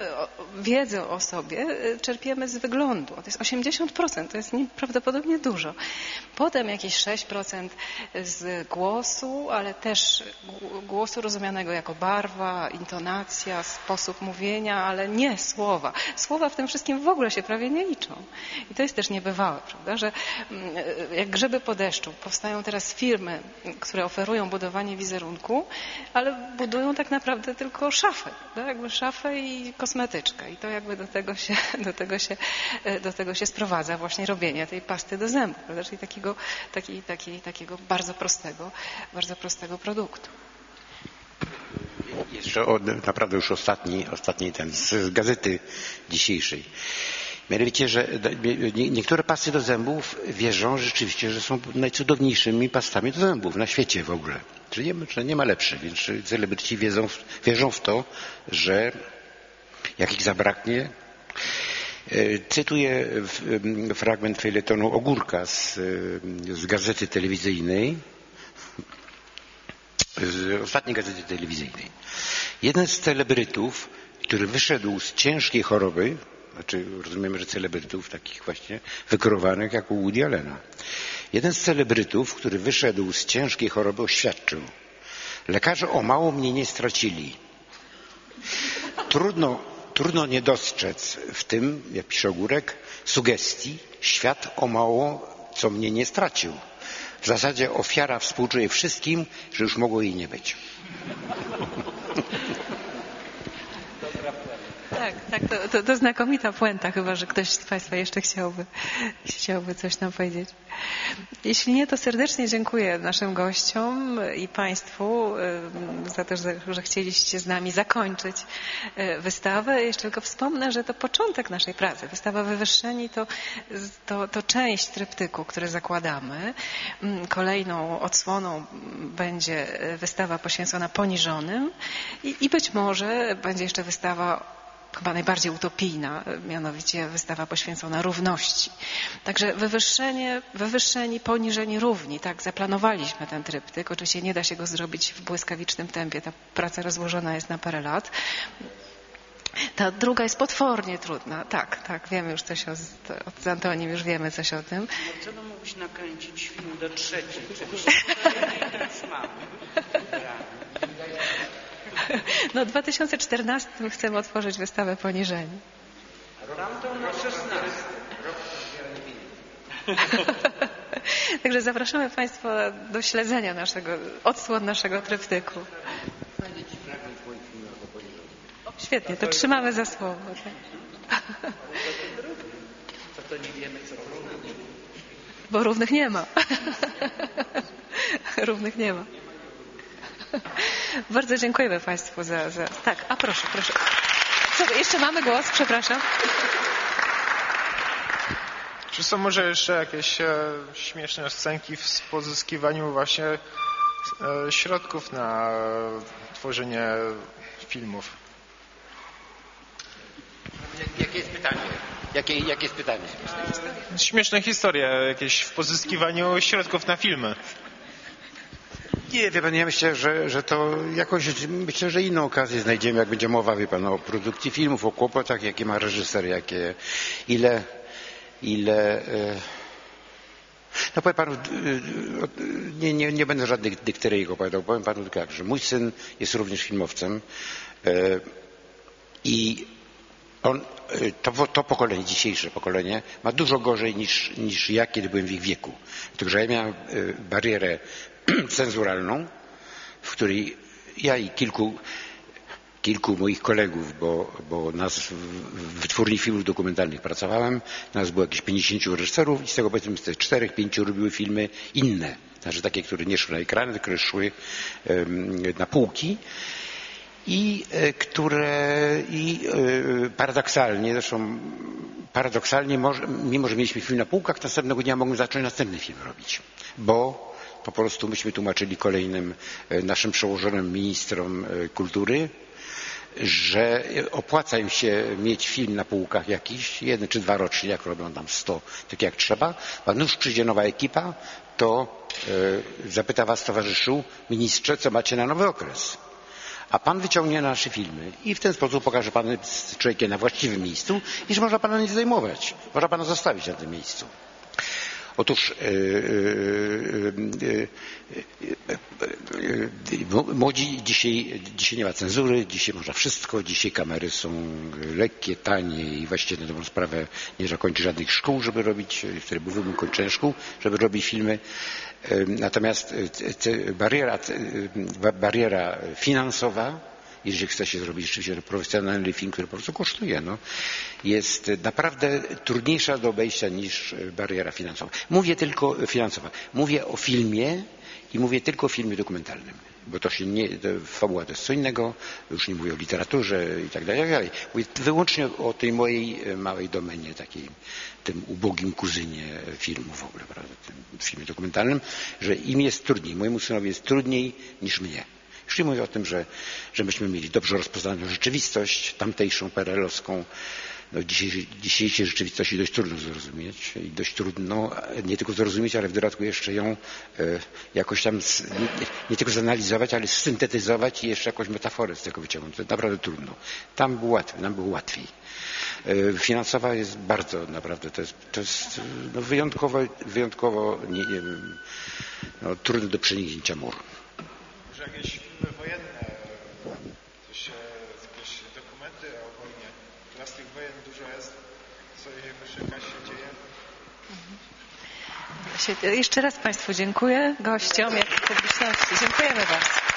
wiedzę o sobie czerpiemy z wyglądu. To jest 80%, to jest nieprawdopodobnie dużo. Potem jakieś 6% z głosu, ale też głosu rozumianego jako barwa, intonacja, sposób mówienia, ale nie słowa. Słowa w tym wszystkim w ogóle się prawie nie liczą. I to jest też niebywałe, prawda, że mm, jak grzyby po deszczu powstają teraz firmy, które oferują budowanie wizerunku, ale budują tak naprawdę tylko szafę, prawda? jakby szafę i kosmetyczkę. I to jakby do tego się, [laughs] do tego się, e, do tego się sprowadza właśnie robienie tej pasty do zębów, prawda? czyli takiego, taki, taki, takiego bardzo prostego, bardzo prostego produktu. Jeszcze od, naprawdę już ostatni, ostatni ten z, z gazety dzisiejszej. Mianowicie, że niektóre pasty do zębów wierzą rzeczywiście, że są najcudowniejszymi pastami do zębów na świecie w ogóle. Czyli nie, że nie ma lepszych, więc celebryci wiedzą, w- wierzą w to, że jak ich zabraknie, E, Cytuję fragment felietonu Ogórka z, e, z gazety telewizyjnej, z ostatniej gazety telewizyjnej. Jeden z celebrytów, który wyszedł z ciężkiej choroby, znaczy rozumiemy, że celebrytów takich właśnie wykorowanych jak u Woody Allena. Jeden z celebrytów, który wyszedł z ciężkiej choroby oświadczył, lekarze o mało mnie nie stracili. Trudno, trudno nie dostrzec w tym, jak pisze Ogórek, sugestii, świat o mało co mnie nie stracił. W zasadzie ofiara współczuje wszystkim, że już mogło jej nie być. Tak, tak, to, to, to znakomita puenta, chyba że ktoś z Państwa jeszcze chciałby, chciałby coś nam powiedzieć. Jeśli nie, to serdecznie dziękuję naszym gościom i Państwu za to, że, chcieliście z nami zakończyć y, wystawę. Jeszcze tylko wspomnę, że to początek naszej pracy. Wystawa Wywyższeni to, to, to część tryptyku, który zakładamy. Mm, Kolejną odsłoną będzie y, wystawa poświęcona poniżonym i, i być może będzie jeszcze wystawa chyba najbardziej utopijna, mianowicie wystawa poświęcona równości. Także wywyższenie, wywyższeni, poniżeni, równi. Tak, zaplanowaliśmy ten tryptyk. Oczywiście nie da się go zrobić w błyskawicznym tempie. Ta praca rozłożona jest na parę lat. Ta druga jest potwornie trudna. Tak, tak, wiemy już coś o, z- z Antonim, już wiemy coś o tym. Marcelo mógłbyś nakręcić film do trzeciej części. [laughs] Teraz mamy. [laughs] No, w 2014 chcemy otworzyć wystawę poniżeni. Tamtą na 16. Także zapraszamy Państwa do śledzenia naszego, odsłon naszego tryptyku. Świetnie, to trzymamy za słowo. Tak. To nie wiemy, co Bo równych nie ma. [laughs] Równych nie ma. [laughs] Bardzo dziękujemy Państwu za, za... Tak, a proszę, proszę. Co, jeszcze mamy głos, przepraszam. Czy są może jeszcze jakieś e, śmieszne scenki w pozyskiwaniu właśnie e, środków na e, tworzenie filmów? Jakie jest pytanie? Jakie, jakie jest pytanie? Śmieszne historie jakieś w pozyskiwaniu środków na filmy. Nie, wie pan, ja myślę, że, że to jakoś, myślę, że inną okazję znajdziemy, jak będzie mowa, wie pan, o produkcji filmów, o kłopotach, jakie ma reżyser, jakie, ile, ile, e, no powiem panu, e, nie, nie, nie będę żadnych dykteryjek opowiadał, powiem panu tylko tak, że mój syn jest również filmowcem e, i on, to, to pokolenie, dzisiejsze pokolenie, ma dużo gorzej niż, niż ja, kiedy byłem w ich wieku. Dlatego, że ja miałem barierę [clears throat] cenzuralną, w której ja i kilku, kilku moich kolegów, bo, bo nas w, wytwórni filmów dokumentalnych pracowałem, nas było jakieś 50 reżyserów i z tego powiedzmy z tych czterech, pięciu robiły filmy inne. Znaczy takie, które nie szły na ekrany, które szły na półki i e, które i e, paradoksalnie, zresztą paradoksalnie, mimo że mieliśmy film na półkach, następnego dnia mogłem zacząć następny film robić, bo po prostu myśmy tłumaczyli kolejnym e, naszym przełożonym ministrom e, kultury, że opłaca im się mieć film na półkach jakiś, jeden czy dwa rocznie, jak robią tam sto, tak jak trzeba, a już przyjdzie nowa ekipa, to e, zapyta was towarzyszu, ministrze, co macie na nowy okres. A pan wyciągnie nasze filmy i w ten sposób pokaże pan człowiekiem na właściwym miejscu i że można pana nie zdejmować. Można pana zostawić na tym miejscu. Otóż e, e, e, młodzi dzisiaj, dzisiaj nie ma cenzury, dzisiaj można wszystko, dzisiaj kamery są lekkie, tanie i właściwie na dobrą sprawę nie trzeba kończyć żadnych szkół, żeby robić, wtedy był wymóg kończenia szkół, żeby robić filmy. Natomiast bariera, bariera finansowa, jeżeli chce się zrobić rzeczywiście profesjonalny film, który po prostu kosztuje, no, jest naprawdę trudniejsza do obejścia niż bariera finansowa. Mówię tylko finansowa. Mówię o filmie i mówię tylko o filmie dokumentalnym. Bo to się nie, to fabuła to jest co innego, już nie mówię o literaturze i tak dalej, tak. Mówię wyłącznie o tej mojej e, małej domenie, takiej, tym ubogim kuzynie filmu w ogóle, prawda, tym filmie dokumentalnym, że im jest trudniej, mojemu synowi jest trudniej niż mnie. Nie mówię o tym, że, że myśmy mieli dobrze rozpoznaną rzeczywistość tamtejszą, perelowską. No, dzisiejszej rzeczywistości dość trudno zrozumieć i dość trudno nie tylko zrozumieć, ale w dodatku jeszcze ją e, jakoś tam z, nie, nie tylko zanalizować, ale syntetyzować i jeszcze jakąś metaforę z tego wyciągnąć. To naprawdę trudno. Tam było łatwiej, nam było łatwiej. E, Finansowa jest bardzo naprawdę, to jest, to jest no, wyjątkowo, wyjątkowo nie, nie, no, trudne do przeniknięcia mur jakieś filmy wojenne, coś, e, jakieś dokumenty o wojnie. Teraz tych wojen dużo jest. Co jakoś jakaś się dzieje? Się- Jeszcze raz Państwu dziękuję, gościom, jak i publiczności. Dziękujemy bardzo.